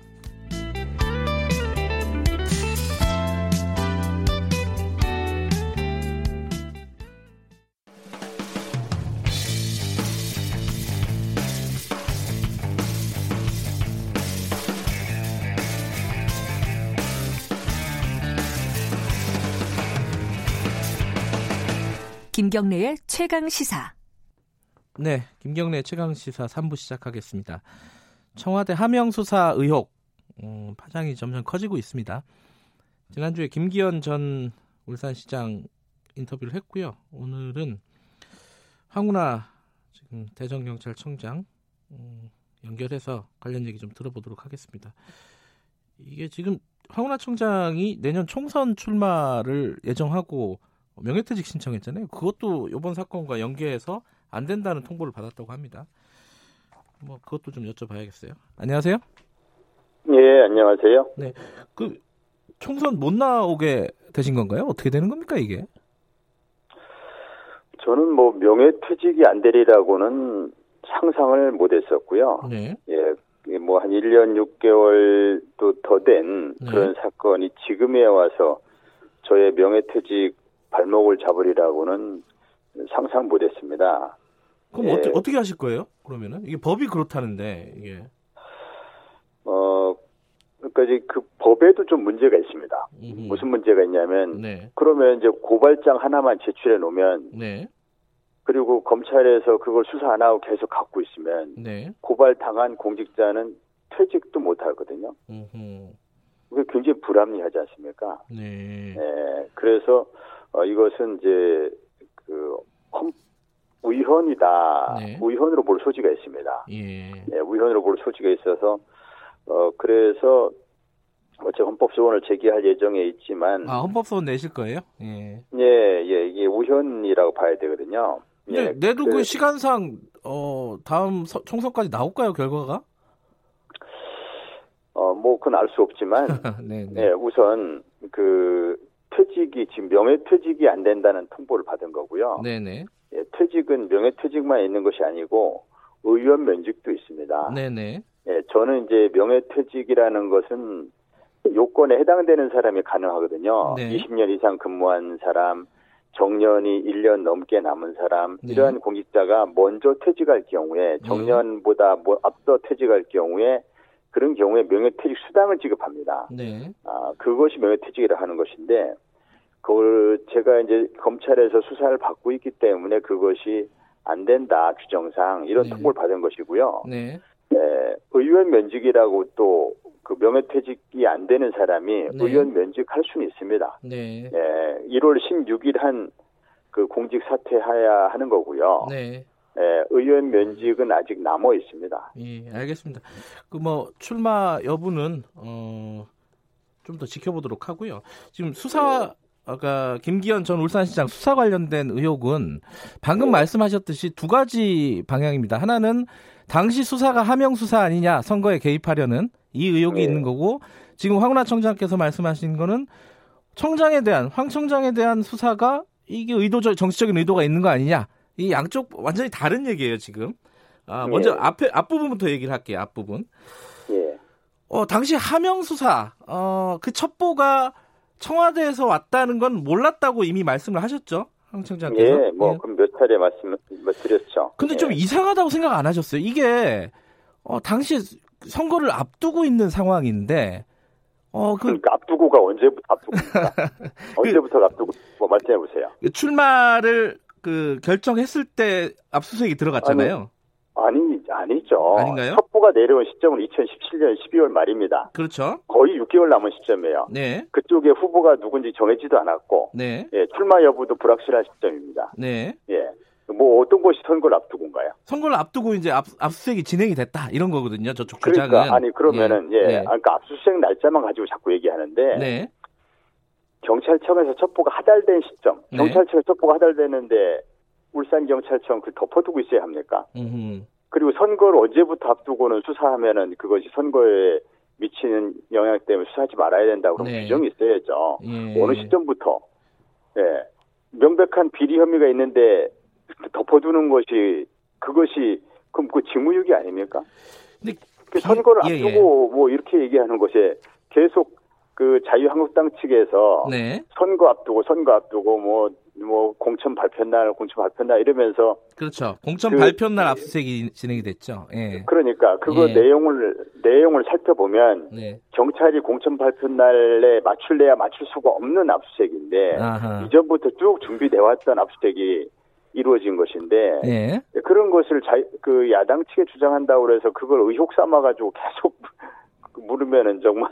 김경래의 최강 시사. 네, 김경래 최강 시사 3부 시작하겠습니다. 청와대 하명 수사 의혹 음, 파장이 점점 커지고 있습니다. 지난주에 김기현 전 울산시장 인터뷰를 했고요. 오늘은 황운하 지금 대전경찰청장 음, 연결해서 관련 얘기 좀 들어보도록 하겠습니다. 이게 지금 황운하 청장이 내년 총선 출마를 예정하고 명예퇴직 신청했잖아요. 그것도 이번 사건과 연계해서 안 된다는 통보를 받았다고 합니다. 뭐 그것도 좀 여쭤봐야겠어요. 안녕하세요. 예, 안녕하세요. 네, 그 총선 못 나오게 되신 건가요? 어떻게 되는 겁니까 이게? 저는 뭐 명예퇴직이 안 되리라고는 상상을 못했었고요. 네. 예, 뭐 한 1년 6개월도 더된 네. 그런 사건이 지금에 와서 저의 명예퇴직 발목을 잡으리라고는 상상 못했습니다. 그럼 예. 어떻게, 어떻게 하실 거예요? 그러면은 이게 법이 그렇다는데 이게 어 그러니까 이제 그 법에도 좀 문제가 있습니다. 음흠. 무슨 문제가 있냐면 네. 그러면 이제 고발장 하나만 제출해 놓으면 네. 그리고 검찰에서 그걸 수사 안 하고 계속 갖고 있으면 네. 고발 당한 공직자는 퇴직도 못 하거든요. 그게 굉장히 불합리하지 않습니까? 네. 네. 그래서 어, 이것은 이제 그 헌, 위헌이다. 네. 위헌으로 볼 소지가 있습니다. 예. 네, 위헌으로 볼 소지가 있어서 어 그래서 어째 헌법소원을 제기할 예정에 있지만 아 헌법소원 내실 거예요? 예. 예, 예 이게 우현이라고 봐야 되거든요. 예, 내도 그 시간상 어 다음 서, 총선까지 나올까요 결과가? 어뭐 그건 알 수 없지만 [laughs] 네, 네. 예, 우선 그 퇴직이 지금 명예퇴직이 안 된다는 통보를 받은 거고요. 네네. 예, 퇴직은 명예퇴직만 있는 것이 아니고 의원 면직도 있습니다. 네네. 예, 저는 이제 명예퇴직이라는 것은 요건에 해당되는 사람이 가능하거든요. 네. 20년 이상 근무한 사람, 정년이 1년 넘게 남은 사람, 네. 이러한 공직자가 먼저 퇴직할 경우에 네. 정년보다 뭐 앞서 퇴직할 경우에 그런 경우에 명예퇴직 수당을 지급합니다. 네. 아, 그것이 명예퇴직이라 하는 것인데, 그걸 제가 이제 검찰에서 수사를 받고 있기 때문에 그것이 안 된다, 규정상. 이런 네. 통보를 받은 것이고요. 네. 네, 의원 면직이라고 또 그 명예퇴직이 안 되는 사람이 네. 의원 면직할 수는 있습니다. 네. 네. 1월 16일 한 그 공직 사퇴해야 하는 거고요. 네. 예, 의원 면직은 아직 남아 있습니다. 예, 알겠습니다. 그 뭐 출마 여부는 어, 좀 더 지켜보도록 하고요. 지금 수사 아까 김기현 전 울산시장 수사 관련된 의혹은 방금 네. 말씀하셨듯이 두 가지 방향입니다. 하나는 당시 수사가 하명 수사 아니냐 선거에 개입하려는 이 의혹이 네. 있는 거고 지금 황운하 청장께서 말씀하신 거는 청장에 대한 황 청장에 대한 수사가 이게 의도적 정치적인 의도가 있는 거 아니냐 이 양쪽 완전히 다른 얘기예요 지금. 아, 먼저 네. 앞에 앞부분부터 얘기를 할게요. 앞부분. 예. 어, 당시 하명 수사 어, 그 첩보가 청와대에서 왔다는 건 몰랐다고 이미 말씀을 하셨죠? 황 청장께서. 예, 뭐, 예. 그럼 몇 차례 말씀을 드렸죠. 근데 예. 좀 이상하다고 생각 안 하셨어요? 이게, 어, 당시에 선거를 앞두고 있는 상황인데, 어, 그. 그러니까 앞두고가 언제부터 앞두고입니까? [laughs] 그 언제부터 그, 앞두고, 뭐 말씀해 보세요. 출마를 그 결정했을 때 압수수색이 들어갔잖아요. 아니, 아니죠. 아닌가요? 첩보가 내려온 시점은 2017년 12월 말입니다. 그렇죠. 거의 6개월 남은 시점이에요. 네. 그쪽에 후보가 누군지 정해지도 않았고, 네. 예, 출마 여부도 불확실한 시점입니다. 네. 예. 뭐 어떤 것이 선거를 앞두고인가요? 선거를 앞두고 이제 압, 압수수색이 진행이 됐다 이런 거거든요. 저쪽 그러니까, 주장은. 아니 그러면은 예, 예. 네. 그러니까 압수수색 날짜만 가지고 자꾸 얘기하는데 네. 경찰청에서 첩보가 하달된 시점, 네. 경찰청에서 첩보가 하달되는데 울산 경찰청 그 덮어두고 있어야 합니까? 음흠. 그리고 선거를 언제부터 앞두고는 수사하면은 그것이 선거에 미치는 영향 때문에 수사하지 말아야 된다고 그런 네. 규정이 있어야죠. 예. 어느 시점부터 예. 명백한 비리 혐의가 있는데 덮어두는 것이 그것이 그럼 그 직무유기 아닙니까? 근데 그 선거를 예, 앞두고 예. 뭐 이렇게 얘기하는 것에 계속 그 자유한국당 측에서 네. 선거 앞두고 선거 앞두고 뭐뭐 공천 발표 날, 공천 발표 날 이러면서 그렇죠. 공천 그, 발표 날 압수수색이 진행이 됐죠. 예. 그러니까 그거 예. 내용을 내용을 살펴보면 네. 경찰이 공천 발표 날에 맞출래야 맞출 수가 없는 압수수색인데 아하. 이전부터 쭉 준비돼 왔던 압수수색이 이루어진 것인데 예. 그런 것을 자, 그 야당 측에 주장한다고 그래서 그걸 의혹 삼아 가지고 계속 [laughs] 물으면은 정말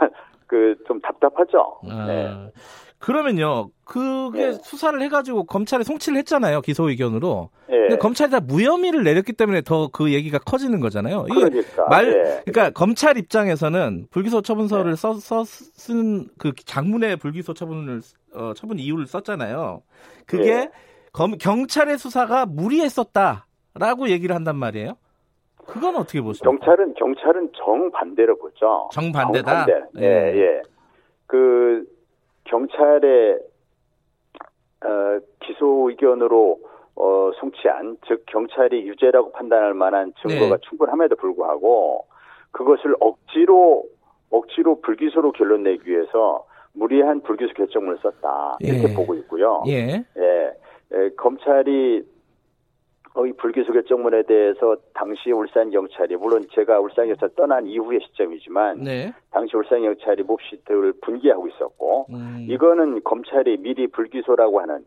그 좀 답답하죠. 아, 네. 그러면요, 그게 네. 수사를 해가지고 검찰에 송치를 했잖아요, 기소 의견으로. 네. 근데 검찰이 다 무혐의를 내렸기 때문에 더 그 얘기가 커지는 거잖아요. 그러니까. 말, 네. 그러니까 검찰 입장에서는 불기소 처분서를 네. 써, 써, 쓴 그 장문의 불기소 처분을, 어, 처분 이유를 썼잖아요. 그게 네. 검, 경찰의 수사가 무리했었다라고 얘기를 한단 말이에요. 그건 어떻게 보십니까? 경찰은 경찰은 정반대로 보죠. 정반대다. 정반대. 예, 예. 그 경찰의 어, 기소 의견으로 어, 송치한 즉 경찰이 유죄라고 판단할 만한 증거가 네. 충분함에도 불구하고 그것을 억지로 억지로 불기소로 결론 내기 위해서 무리한 불기소 결정문을 썼다 이렇게 예. 보고 있고요. 예. 예. 예. 검찰이 이 불기소 결정문에 대해서 당시 울산 경찰이 물론 제가 울산 경찰 떠난 이후의 시점이지만 네. 당시 울산 경찰이 몹시들 분개하고 있었고 음. 이거는 검찰이 미리 불기소라고 하는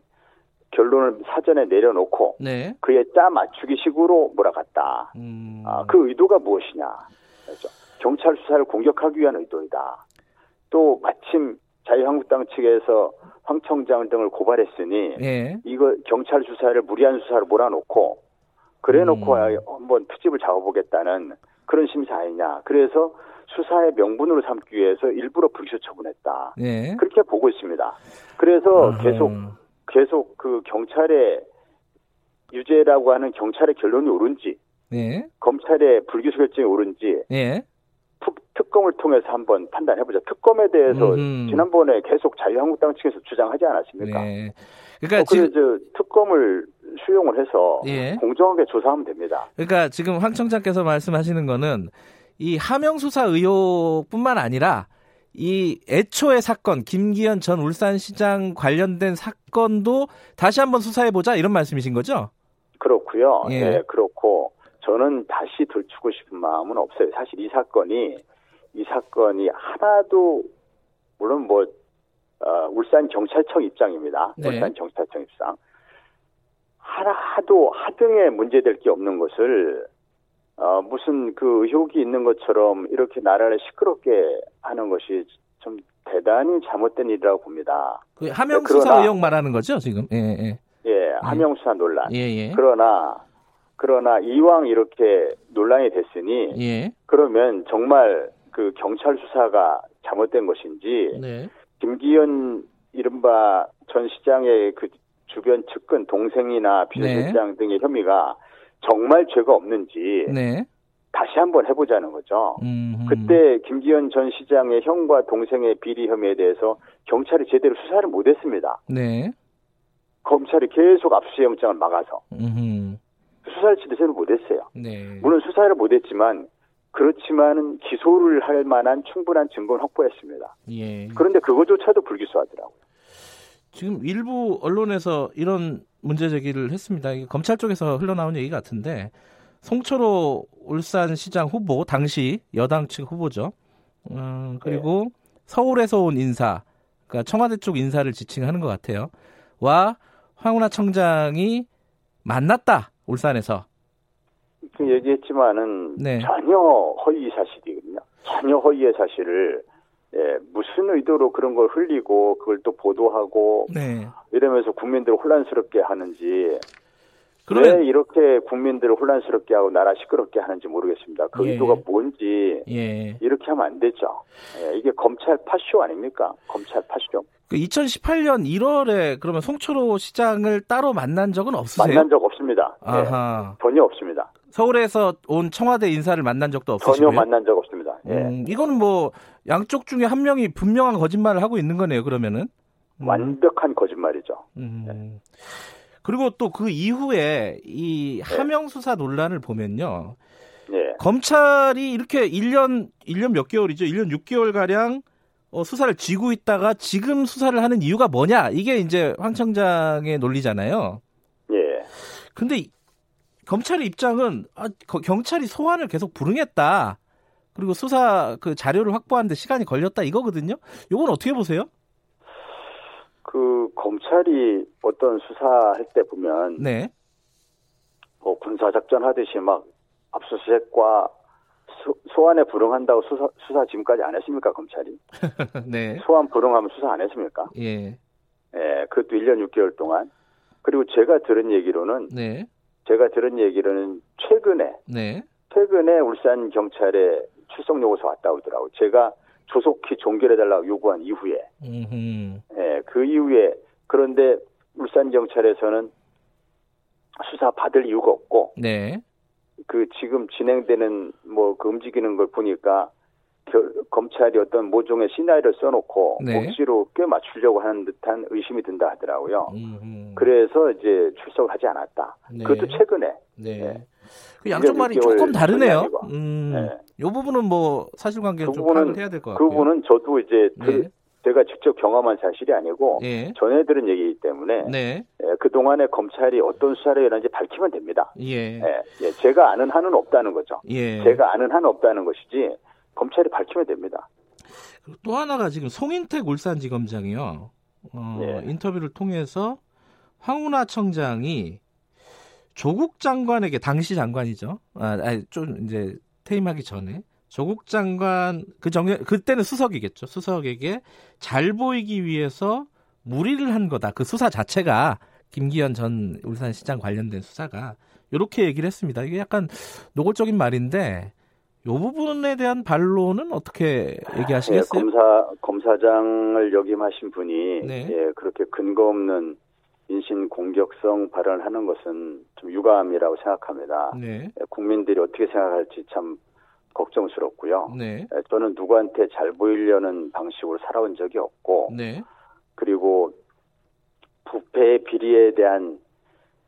결론을 사전에 내려놓고 네. 그에 짜 맞추기 식으로 몰아갔다. 음. 아, 그 의도가 무엇이냐? 그렇죠. 경찰 수사를 공격하기 위한 의도이다. 또 마침 자유한국당 측에서 황 청장 등을 고발했으니 예. 이거 경찰 수사를 무리한 수사를 몰아놓고 그래놓고 음. 한번 투집을 잡아보겠다는 그런 심사 아니냐. 그래서 수사의 명분으로 삼기 위해서 일부러 불기소 처분했다. 예. 그렇게 보고 있습니다. 그래서 어허. 계속 계속 그 경찰의 유죄라고 하는 경찰의 결론이 옳은지 예. 검찰의 불기소 결정이 옳은지 예. 특검을 통해서 한번 판단해보자. 특검에 대해서 음. 지난번에 계속 자유한국당 측에서 주장하지 않았습니까? 네. 그러니까 어, 지금 저 특검을 수용을 해서 예. 공정하게 조사하면 됩니다. 그러니까 지금 황 청장께서 말씀하시는 거는 이 하명 수사 의혹뿐만 아니라 이 애초의 사건 김기현 전 울산시장 관련된 사건도 다시 한번 수사해 보자 이런 말씀이신 거죠? 그렇고요. 예. 네, 그렇고 저는 다시 들추고 싶은 마음은 없어요. 사실 이 사건이 이 사건이 하나도 물론 뭐 어, 울산 경찰청 입장입니다. 네. 울산 경찰청 입장 하나도 하등에 문제될 게 없는 것을 어, 무슨 그 의혹이 있는 것처럼 이렇게 나라를 시끄럽게 하는 것이 좀 대단히 잘못된 일이라고 봅니다. 그 하명 수사 의혹 말하는 거죠 지금? 예, 예. 예, 하명 수사 논란. 예, 예. 그러나 그러나 이왕 이렇게 논란이 됐으니 예. 그러면 정말 그 경찰 수사가 잘못된 것인지 네. 김기현 이른바 전 시장의 그 주변 측근 동생이나 비서실장 네. 등의 혐의가 정말 죄가 없는지 네. 다시 한번 해보자는 거죠. 음흠. 그때 김기현 전 시장의 형과 동생의 비리 혐의에 대해서 경찰이 제대로 수사를 못했습니다. 네. 검찰이 계속 압수수색영장을 막아서 음흠. 수사를 제대로 못했어요. 네. 물론 수사를 못했지만 그렇지만은 기소를 할 만한 충분한 증거는 확보했습니다. 예. 그런데 그거조차도 불기소하더라고요. 지금 일부 언론에서 이런 문제 제기를 했습니다. 검찰 쪽에서 흘러나온 얘기 같은데 송철호 울산시장 후보 당시 여당 측 후보죠. 음, 그리고 네. 서울에서 온 인사, 그러니까 청와대 쪽 인사를 지칭하는 것 같아요. 와 황운하 청장이 만났다 울산에서. 그 얘기했지만은 네. 전혀 허위 사실이거든요. 전혀 허위의 사실을 예, 무슨 의도로 그런 걸 흘리고 그걸 또 보도하고 네. 이러면서 국민들을 혼란스럽게 하는지 그러면... 왜 이렇게 국민들을 혼란스럽게 하고 나라 시끄럽게 하는지 모르겠습니다. 그 예. 의도가 뭔지 예. 이렇게 하면 안 되죠. 예, 이게 검찰 파쇼 아닙니까? 검찰 파쇼. 그 2018년 1월에 그러면 송철호 시장을 따로 만난 적은 없으세요? 만난 적 없습니다. 예, 아하. 전혀 없습니다. 서울에서 온 청와대 인사를 만난 적도 없으시고요? 전혀 만난 적 없습니다. 예. 음, 이거는 뭐 양쪽 중에 한 명이 분명한 거짓말을 하고 있는 거네요. 그러면은 음. 완벽한 거짓말이죠. 음. 네. 그리고 또 그 이후에 이 네. 하명 수사 논란을 보면요. 네. 검찰이 이렇게 1년 1년 몇 개월이죠? 1년 6개월 가량 어, 수사를 쥐고 있다가 지금 수사를 하는 이유가 뭐냐? 이게 이제 황 청장의 논리잖아요. 예. 근데 검찰의 입장은 아, 경찰이 소환을 계속 불응했다. 그리고 수사 그 자료를 확보하는데 시간이 걸렸다 이거거든요. 이건 어떻게 보세요? 그 검찰이 어떤 수사할 때 보면 네. 뭐 군사 작전 하듯이 막 압수수색과 소, 소환에 불응한다고 수사, 수사 지금까지 안 했습니까 검찰이? [laughs] 네. 소환 불응하면 수사 안 했습니까? 예. 예, 그것도 1년 6개월 동안. 그리고 제가 들은 얘기로는 네. 제가 들은 얘기로는 최근에 네. 최근에 울산 경찰에 출석 요구서 왔다 오더라고. 제가 조속히 종결해 달라고 요구한 이후에. 음흠. 예, 그 이후에 그런데 울산 경찰에서는 수사 받을 이유가 없고. 네. 그 지금 진행되는 뭐 그 움직이는 걸 보니까 결, 검찰이 어떤 모종의 시나리오를 써놓고 네. 몫시로 꽤 맞추려고 하는 듯한 의심이 든다 하더라고요. 음흠. 그래서 이제 출석을 하지 않았다. 네. 그것도 최근에. 네. 네. 그 양쪽 말이 조금 다르네요. 음, 네. 이 부분은 뭐 사실관계는 그좀 파악을 해야 될 것 같아요. 그 부분은 저도 이제 네. 제가 직접 경험한 사실이 아니고 예. 전해 들은 얘기이기 때문에 네. 예, 그 동안에 검찰이 어떤 수사를 했는지 밝히면 됩니다. 예. 예. 예. 제가 아는 한은 없다는 거죠. 예. 제가 아는 한은 없다는 것이지 검찰이 밝히면 됩니다. 또 하나가 지금 송인택 울산지검장이요. 어, 예. 인터뷰를 통해서 황운하 청장이 조국 장관에게 당시 장관이죠. 아, 아니, 좀 이제 퇴임하기 전에 조국 장관 그 정년 그때는 수석이겠죠. 수석에게 잘 보이기 위해서 무리를 한 거다. 그 수사 자체가 김기현 전 울산시장 관련된 수사가 이렇게 얘기를 했습니다. 이게 약간 노골적인 말인데 이 부분에 대한 반론은 어떻게 얘기하시겠어요? 네, 검사 검사장을 역임하신 분이 네. 예, 그렇게 근거 없는 인신 공격성 발언을 하는 것은 좀 유감이라고 생각합니다. 네. 예, 국민들이 어떻게 생각할지 참 걱정스럽고요. 네. 예, 저는 누구한테 잘 보이려는 방식으로 살아온 적이 없고, 네. 그리고 부패 비리에 대한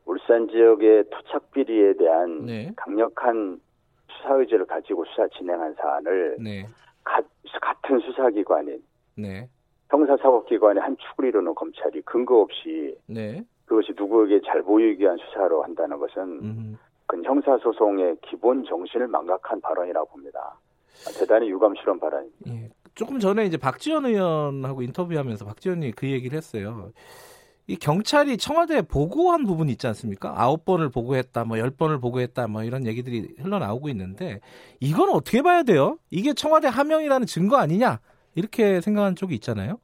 울산 지역의 토착 비리에 대한 네. 강력한 수사 의지를 가지고 수사 진행한 사안을 네. 가, 같은 수사기관인 네. 형사사법기관의 한 축을 이루는 검찰이 근거 없이 네. 그것이 누구에게 잘 보이기 위한 수사로 한다는 것은 음. 그 형사소송의 기본 정신을 망각한 발언이라고 봅니다. 대단히 유감스러운 발언입니다. 예. 조금 전에 이제 박지원 의원하고 인터뷰하면서 박지원이 그 얘기를 했어요. 이 경찰이 청와대에 보고한 부분이 있지 않습니까? 아홉 번을 보고했다, 뭐 열 번을 보고했다, 뭐 이런 얘기들이 흘러나오고 있는데 이건 어떻게 봐야 돼요? 이게 청와대 하명이라는 증거 아니냐? 이렇게 생각하는 쪽이 있잖아요.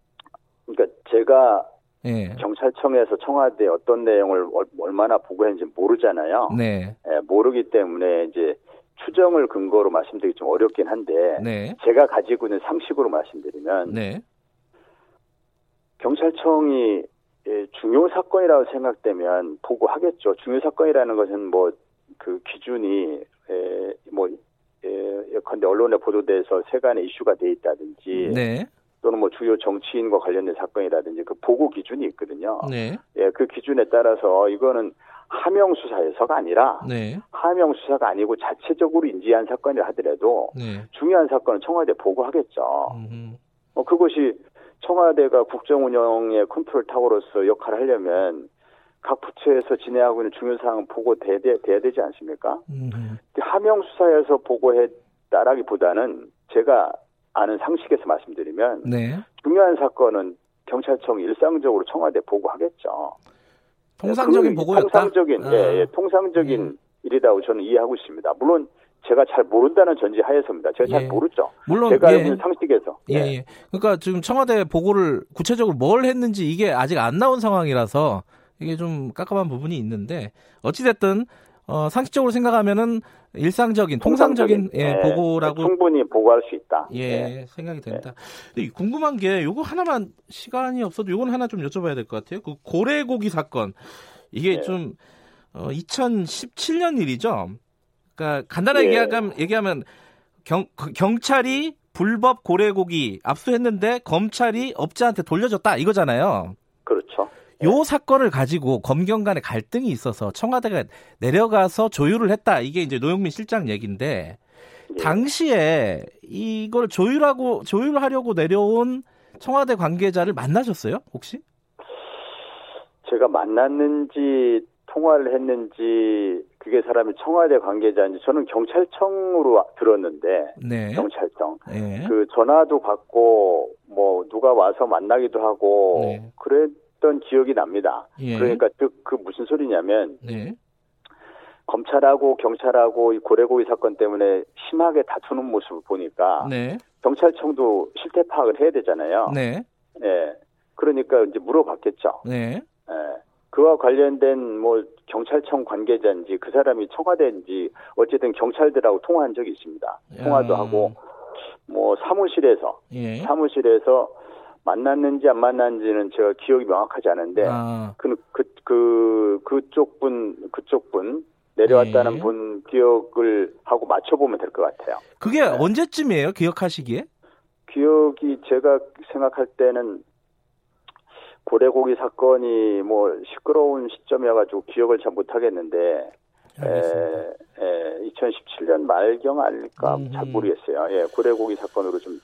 그러니까 제가 예. 경찰청에서 청와대 어떤 내용을 얼마나 보고했는지 모르잖아요. 네. 예, 모르기 때문에 이제 추정을 근거로 말씀드리기 좀 어렵긴 한데 네. 제가 가지고 있는 상식으로 말씀드리면 네. 경찰청이 예, 중요 사건이라고 생각되면 보고하겠죠. 중요 사건이라는 것은 뭐 그 기준이 에, 뭐 예, 예컨대 언론에 보도돼서 세간에 이슈가 돼 있다든지 네. 또는 뭐 주요 정치인과 관련된 사건이라든지 그 보고 기준이 있거든요. 네. 예, 그 기준에 따라서 이거는 하명 수사에서가 아니라 네. 하명 수사가 아니고 자체적으로 인지한 사건이라 하더라도 네. 중요한 사건은 청와대 보고하겠죠. 음흠. 뭐 그것이 청와대가 국정 운영의 컨트롤 타워로서 역할을 하려면 각 부처에서 진행하고 있는 중요 사항은 보고 돼야 돼야 되지 않습니까? 음흠. 하명 수사에서 보고했다라기보다는 제가 아는 상식에서 말씀드리면 네. 중요한 사건은 경찰청 일상적으로 청와대 보고하겠죠. 통상적인 보고였다. 통상적인 아. 예, 예, 통상적인 음. 일이라고 저는 이해하고 있습니다. 물론 제가 잘 모른다는 전제 하에서입니다. 제가 예. 잘 모르죠. 물론 제가 있는 상식에서. 예, 예, 예. 그러니까 지금 청와대 보고를 구체적으로 뭘 했는지 이게 아직 안 나온 상황이라서 이게 좀 깝깝한 부분이 있는데 어찌 됐든 어, 상식적으로 생각하면은 일상적인 통상적인, 통상적인 예, 네, 보고라고 충분히 보고할 수 있다. 예, 네. 생각이 됩니다. 네. 궁금한 게 요거 하나만 시간이 없어도 요건 하나 좀 여쭤봐야 될 것 같아요. 그 고래 고기 사건 이게 네. 좀 어, 2017년 일이죠. 그러니까 간단하게 네. 얘기하면, 얘기하면 경, 경찰이 불법 고래 고기 압수했는데 검찰이 업자한테 돌려줬다 이거잖아요. 그렇죠. 요 사건을 가지고 검경 간의 갈등이 있어서 청와대가 내려가서 조율을 했다. 이게 이제 노영민 실장 얘기인데 예. 당시에 이걸 조율하고 조율하려고 내려온 청와대 관계자를 만나셨어요? 혹시? 제가 만났는지 통화를 했는지 그게 사람이 청와대 관계자인지 저는 경찰청으로 들었는데 네. 경찰청 네. 그 전화도 받고 뭐 누가 와서 만나기도 하고 네. 그래 했던 기억이 납니다. 예. 그러니까 그, 그 무슨 소리냐면 네. 검찰하고 경찰하고 이 고래고기 사건 때문에 심하게 다투는 모습을 보니까 네. 경찰청도 실태 파악을 해야 되잖아요. 네. 네. 그러니까 이제 물어봤겠죠. 네. 네. 그와 관련된 뭐 경찰청 관계자인지 그 사람이 청와대인지 어쨌든 경찰들하고 통화한 적이 있습니다. 통화도 야. 하고 뭐 사무실에서 예. 사무실에서 만났는지 안 만났는지는 제가 기억이 명확하지 않은데 아. 그, 그, 그, 그쪽 분, 그쪽 분, 내려왔다는 예. 분 기억을 하고 맞춰보면 될 것 같아요. 그게 네. 언제쯤이에요? 기억하시기에? 기억이 제가 생각할 때는 고래고기 사건이 뭐 시끄러운 시점이어가지고 기억을 잘 못하겠는데 에, 에, 2017년 말경 아닐까 음. 잘 모르겠어요. 예, 고래고기 사건으로 좀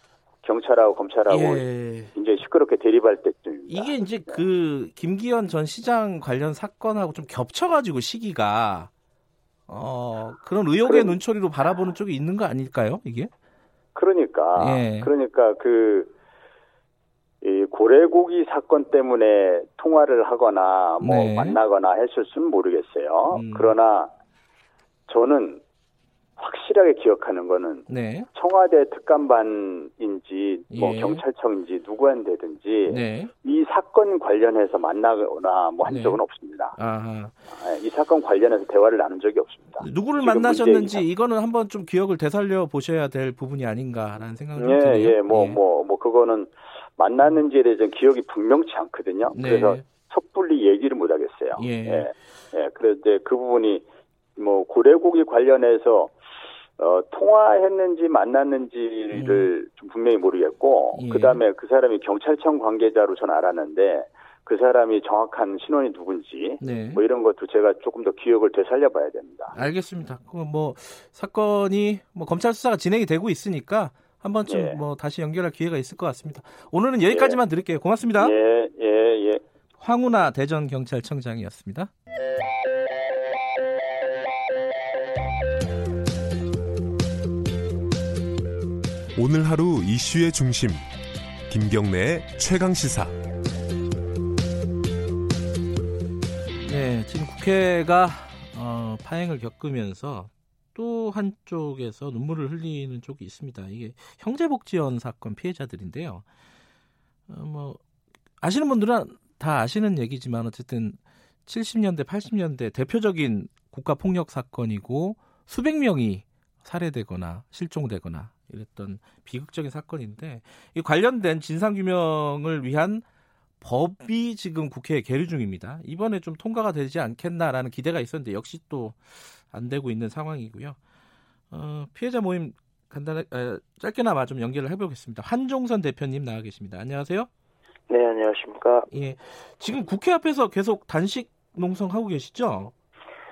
경찰하고 검찰하고 예. 굉장히 시끄럽게 대립할 때쯤입니다. 이게 이제 그 김기현 전 시장 관련 사건하고 좀 겹쳐가지고 시기가 어 그런 의혹의 그런, 눈초리로 바라보는 쪽이 있는 거 아닐까요? 이게? 그러니까 예. 그러니까 그. 이 고래고기 사건 때문에 통화를 하거나 뭐 네. 만나거나 했을 수는 모르겠어요. 음. 그러나 저는 확실하게 기억하는 거는 네. 청와대 특감반인지 뭐 예. 경찰청인지 누구한테든지 네. 이 사건 관련해서 만나거나 뭐한 네. 적은 없습니다. 아하. 네, 이 사건 관련해서 대화를 나눈 적이 없습니다. 누구를 만나셨는지 이거는 한번 좀 기억을 되살려 보셔야 될 부분이 아닌가라는 생각이 예, 드네요. 예, 뭐 뭐뭐 뭐, 뭐 그거는 만났는지에 대해서 기억이 분명치 않거든요. 네. 그래서 섣불리 얘기를 못 하겠어요. 예. 예. 예. 그래서 이제 그 부분이 뭐 고래고기 관련해서 어, 통화했는지 만났는지를 음. 좀 분명히 모르겠고, 예. 그 다음에 그 사람이 경찰청 관계자로 전 알았는데, 그 사람이 정확한 신원이 누군지, 네. 뭐 이런 것도 제가 조금 더 기억을 되살려 봐야 됩니다. 알겠습니다. 그럼 뭐, 사건이, 뭐, 검찰 수사가 진행이 되고 있으니까, 한 번쯤 예. 뭐, 다시 연결할 기회가 있을 것 같습니다. 오늘은 여기까지만 예. 드릴게요. 고맙습니다. 예, 예, 예. 황운하 대전 경찰청장이었습니다. 오늘 하루 이슈의 중심 김경래의 최강 시사. 네, 지금 국회가 어, 파행을 겪으면서 또 한쪽에서 눈물을 흘리는 쪽이 있습니다. 이게 형제복지원 사건 피해자들인데요. 어, 뭐 아시는 분들은 다 아시는 얘기지만 어쨌든 70년대, 80년대 대표적인 국가 폭력 사건이고 수백 명이 살해되거나 실종되거나 이랬던 비극적인 사건인데 이 관련된 진상 규명을 위한 법이 지금 국회에 계류 중입니다. 이번에 좀 통과가 되지 않겠나라는 기대가 있었는데 역시 또 안 되고 있는 상황이고요. 어, 피해자 모임 간단하게 어, 짧게나마 좀 연결을 해보겠습니다. 한종선 대표님 나와 계십니다. 안녕하세요. 네, 안녕하십니까. 예, 지금 국회 앞에서 계속 단식 농성하고 계시죠?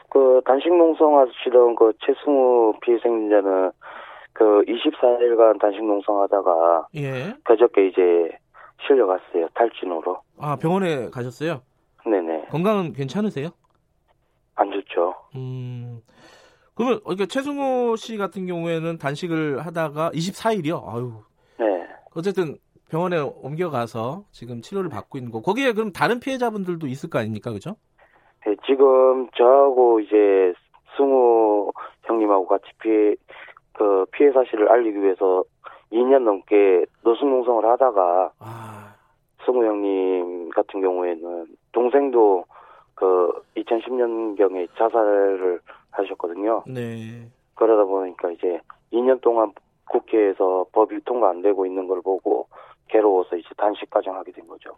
그 단식 농성하시던 그 최승우 피해생자는 그 24일간 단식 농성하다가 예. 그저께 이제 실려갔어요 탈진으로. 아 병원에 가셨어요? 네네. 건강은 괜찮으세요? 안 좋죠. 음. 그러면 그러니까 최승호 씨 같은 경우에는 단식을 하다가 24일이요. 아유. 네. 어쨌든 병원에 옮겨가서 지금 치료를 받고 있는 거. 거기에 그럼 다른 피해자분들도 있을 거 아닙니까, 그죠? 네, 지금 저하고 이제 승우 형님하고 같이 피해 그 피해 사실을 알리기 위해서 2년 넘게 노숙농성을 하다가 아. 승우 형님 같은 경우에는 동생도 그 2010년 경에 자살을 하셨거든요. 네. 그러다 보니까 이제 2년 동안 국회에서 법이 통과 안 되고 있는 걸 보고 괴로워서 이제 단식 가정하게 된 거죠.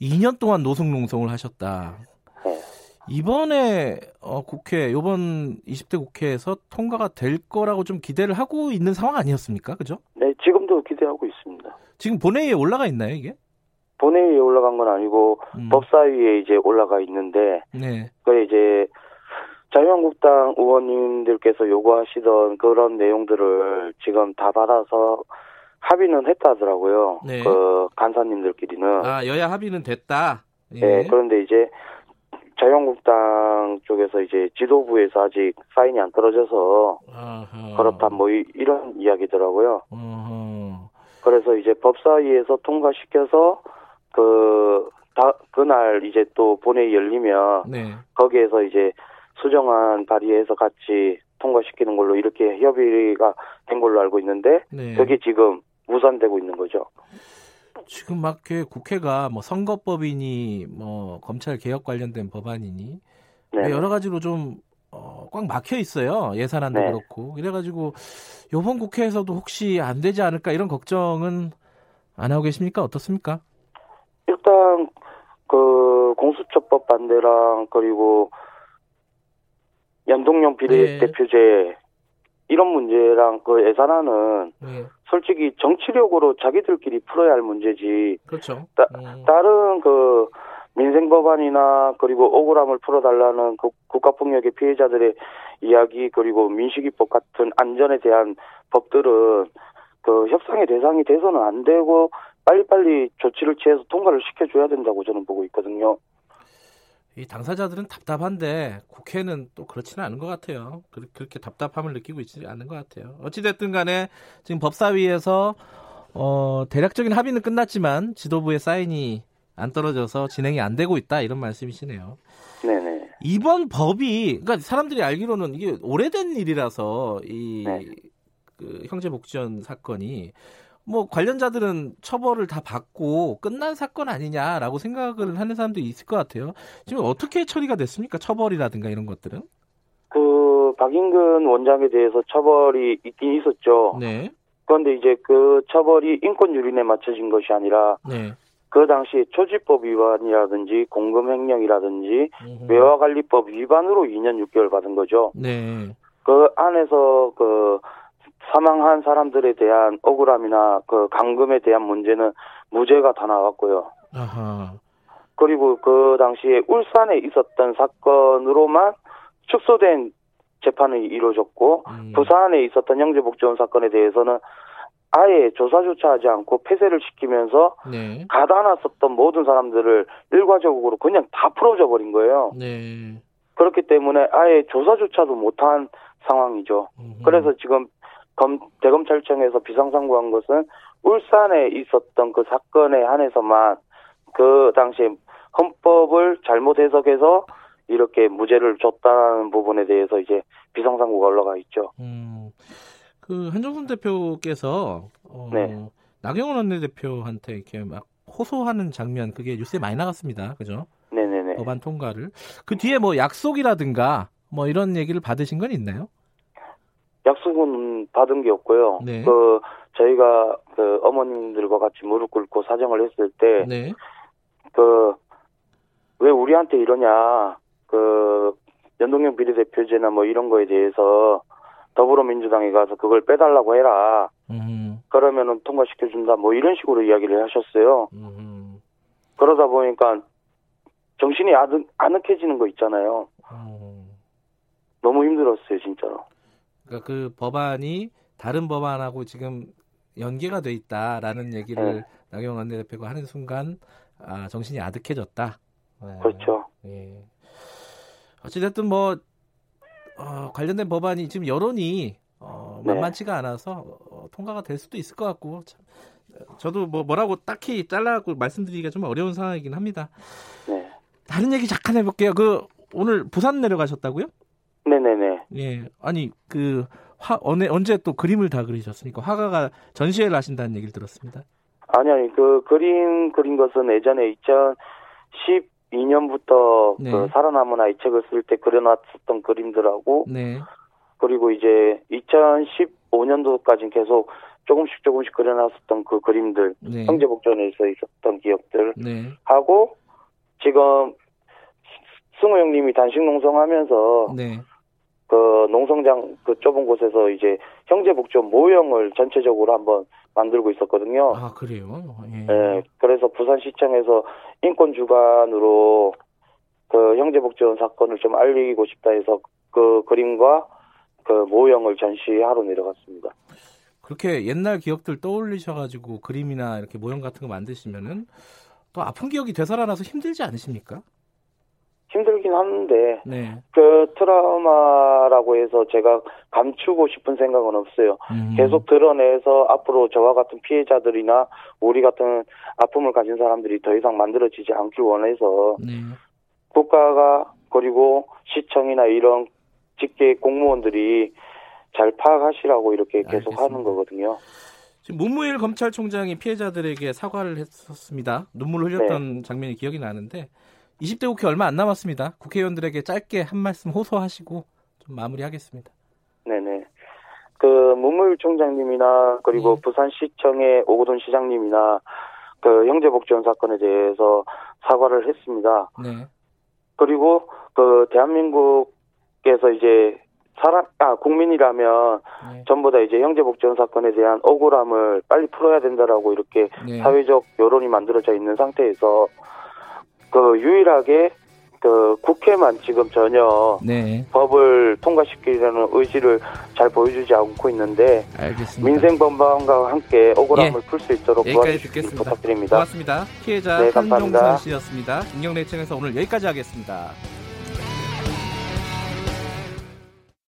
2년 동안 노숙농성을 하셨다. 네. 이번에 어, 국회 이번 20대 국회에서 통과가 될 거라고 좀 기대를 하고 있는 상황 아니었습니까? 그죠? 네, 지금도 기대하고 있습니다. 지금 본회의에 올라가 있나요, 이게? 본회의에 올라간 건 아니고 음. 법사위에 이제 올라가 있는데 네. 그 이제 자유한국당 의원님들께서 요구하시던 그런 내용들을 지금 다 받아서 합의는 했다더라고요. 네. 그 간사님들끼리는. 아 여야 합의는 됐다. 예. 네. 그런데 이제 자유한국당 쪽에서 이제 지도부에서 아직 사인이 안 떨어져서 아하. 그렇다 뭐 이, 런 이야기더라고요. 아하. 그래서 이제 법사위에서 통과시켜서 그 다, 그날 이제 또 본회의 열리면 네. 거기에서 이제 수정안 발의해서 같이 통과시키는 걸로 이렇게 협의가 된 걸로 알고 있는데 네. 그게 지금 무산되고 있는 거죠. 지금 막 국회가 뭐 선거법이니 뭐 검찰 개혁 관련된 법안이니 네. 여러 가지로 좀 어, 꽉 막혀 있어요. 예산안도 네. 그렇고. 그래가지고 이번 국회에서도 혹시 안 되지 않을까 이런 걱정은 안 하고 계십니까? 어떻습니까? 일단 그 공수처법 반대랑 그리고 연동형 비례대표제 네. 이런 문제랑 그 예산안은 네. 솔직히 정치력으로 자기들끼리 풀어야 할 문제지. 그렇죠. 따, 음. 다른 그 민생 법안이나 그리고 억울함을 풀어달라는 그 국가폭력의 피해자들의 이야기 그리고 민식이법 같은 안전에 대한 법들은 그 협상의 대상이 돼서는 안 되고 빨리빨리 조치를 취해서 통과를 시켜줘야 된다고 저는 보고 있거든요. 이 당사자들은 답답한데 국회는 또 그렇지는 않은 것 같아요. 그렇게 답답함을 느끼고 있지 않은 것 같아요. 어찌됐든 간에 지금 법사위에서 어, 대략적인 합의는 끝났지만 지도부의 사인이 안 떨어져서 진행이 안 되고 있다 이런 말씀이시네요. 네네. 이번 법이 그러니까 사람들이 알기로는 이게 오래된 일이라서 이 네. 그 형제 복지원 사건이 뭐 관련자들은 처벌을 다 받고 끝난 사건 아니냐라고 생각을 하는 사람도 있을 것 같아요. 지금 어떻게 처리가 됐습니까? 처벌이라든가 이런 것들은? 그 박인근 원장에 대해서 처벌이 있긴 있었죠. 네. 그런데 이제 그 처벌이 인권 유린에 맞춰진 것이 아니라 네. 그 당시에 초지법 위반이라든지 공금 횡령이라든지 외화관리법 위반으로 2년 6개월 받은 거죠. 네. 그 안에서 그 사망한 사람들에 대한 억울함이나 그 감금에 대한 문제는 무죄가 다 나왔고요. 아하. 그리고 그 당시에 울산에 있었던 사건으로만 축소된 재판이 이루어졌고 음. 부산에 있었던 형제복지원 사건에 대해서는 아예 조사조차 하지 않고 폐쇄를 시키면서 네. 가다놨었던 모든 사람들을 일괄적으로 그냥 다 풀어져 버린 거예요. 네. 그렇기 때문에 아예 조사조차도 못한 상황이죠. 음흠. 그래서 지금 검, 대검찰청에서 비상상구한 것은 울산에 있었던 그 사건에 한해서만 그 당시에 헌법을 잘못 해석해서 이렇게 무죄를 줬다는 부분에 대해서 이제 비상상구가 올라가 있죠. 음, 그 한정순 대표께서 어, 네. 나경원 원내대표한테 이렇게 막 호소하는 장면 그게 뉴스에 많이 나갔습니다. 그죠? 네네네. 법안 통과를 그 뒤에 뭐 약속이라든가 뭐 이런 얘기를 받으신 건 있나요? 약속은 받은 게 없고요. 네. 그 저희가 그 어머님들과 같이 무릎 꿇고 사정을 했을 때, 네. 그왜 우리한테 이러냐, 그 연동형 비례대표제나 뭐 이런 거에 대해서 더불어민주당에 가서 그걸 빼달라고 해라. 음. 그러면은 통과시켜 준다. 뭐 이런 식으로 이야기를 하셨어요. 음. 그러다 보니까 정신이 아득, 아늑해지는 거 있잖아요. 음. 너무 힘들었어요, 진짜로. 그러니까 그 법안이 다른 법안하고 지금 연계가 돼 있다라는 얘기를 네. 나경원 원내대표가 하는 순간 아, 정신이 아득해졌다. 네. 그렇죠. 예. 어찌됐든 뭐 어, 관련된 법안이 지금 여론이 어, 네. 만만치가 네. 않아서 어, 통과가 될 수도 있을 것 같고 참, 저도 뭐 뭐라고 딱히 잘라고 말씀드리기가 좀 어려운 상황이긴 합니다. 네. 다른 얘기 잠깐 해볼게요. 그 오늘 부산 내려가셨다고요? 네네네. 예. 아니, 그, 화, 언제, 언제 또 그림을 다 그리셨습니까? 화가가 전시회를 하신다는 얘기를 들었습니다. 아니, 아니, 그 그림 그린 것은 예전에 2012년부터 네. 그 살아남은 아이 책을 쓸 때 그려놨었던 그림들하고, 네. 그리고 이제 2015년도까지 계속 조금씩 조금씩 그려놨었던 그 그림들, 네. 형제복전에서 있었던 기억들, 네. 하고, 지금 승우 형님이 단식 농성하면서 네. 그 농성장 그 좁은 곳에서 이제 형제복지 모형을 전체적으로 한번 만들고 있었거든요. 아 그래요? 예. 네, 그래서 부산시청에서 인권 주관으로 그 형제복지원 사건을 좀 알리고 싶다 해서 그 그림과 그 모형을 전시하러 내려갔습니다. 그렇게 옛날 기억들 떠올리셔가지고 그림이나 이렇게 모형 같은 거 만드시면은 또 아픈 기억이 되살아나서 힘들지 않으십니까? 힘들긴 하는데 네. 그 트라우마라고 해서 제가 감추고 싶은 생각은 없어요. 음. 계속 드러내서 앞으로 저와 같은 피해자들이나 우리 같은 아픔을 가진 사람들이 더 이상 만들어지지 않길 원해서 네. 국가가 그리고 시청이나 이런 직계 공무원들이 잘 파악하시라고 이렇게 계속 알겠습니다. 하는 거거든요. 지금 문무일 검찰총장이 피해자들에게 사과를 했었습니다. 눈물을 흘렸던 네. 장면이 기억이 나는데 20대 국회 얼마 안 남았습니다. 국회의원들에게 짧게 한 말씀 호소하시고 좀 마무리하겠습니다. 네네. 그 문무일 총장님이나 그리고 네. 부산시청의 오고돈 시장님이나 그 형제복지원 사건에 대해서 사과를 했습니다. 네. 그리고 그 대한민국에서 이제 사람 아 국민이라면 네. 전부 다 이제 형제복지원 사건에 대한 억울함을 빨리 풀어야 된다라고 이렇게 네. 사회적 여론이 만들어져 있는 상태에서 그 유일하게 그 국회만 지금 전혀 네. 법을 통과시키려는 의지를 잘 보여주지 않고 있는데 알겠습니다. 민생 법안과 함께 억울함을 예. 풀수 있도록 도와주시기 부탁드립니다. 고맙습니다. 피해자 네, 한종선 씨였습니다. 김경래 층에서 오늘 여기까지 하겠습니다.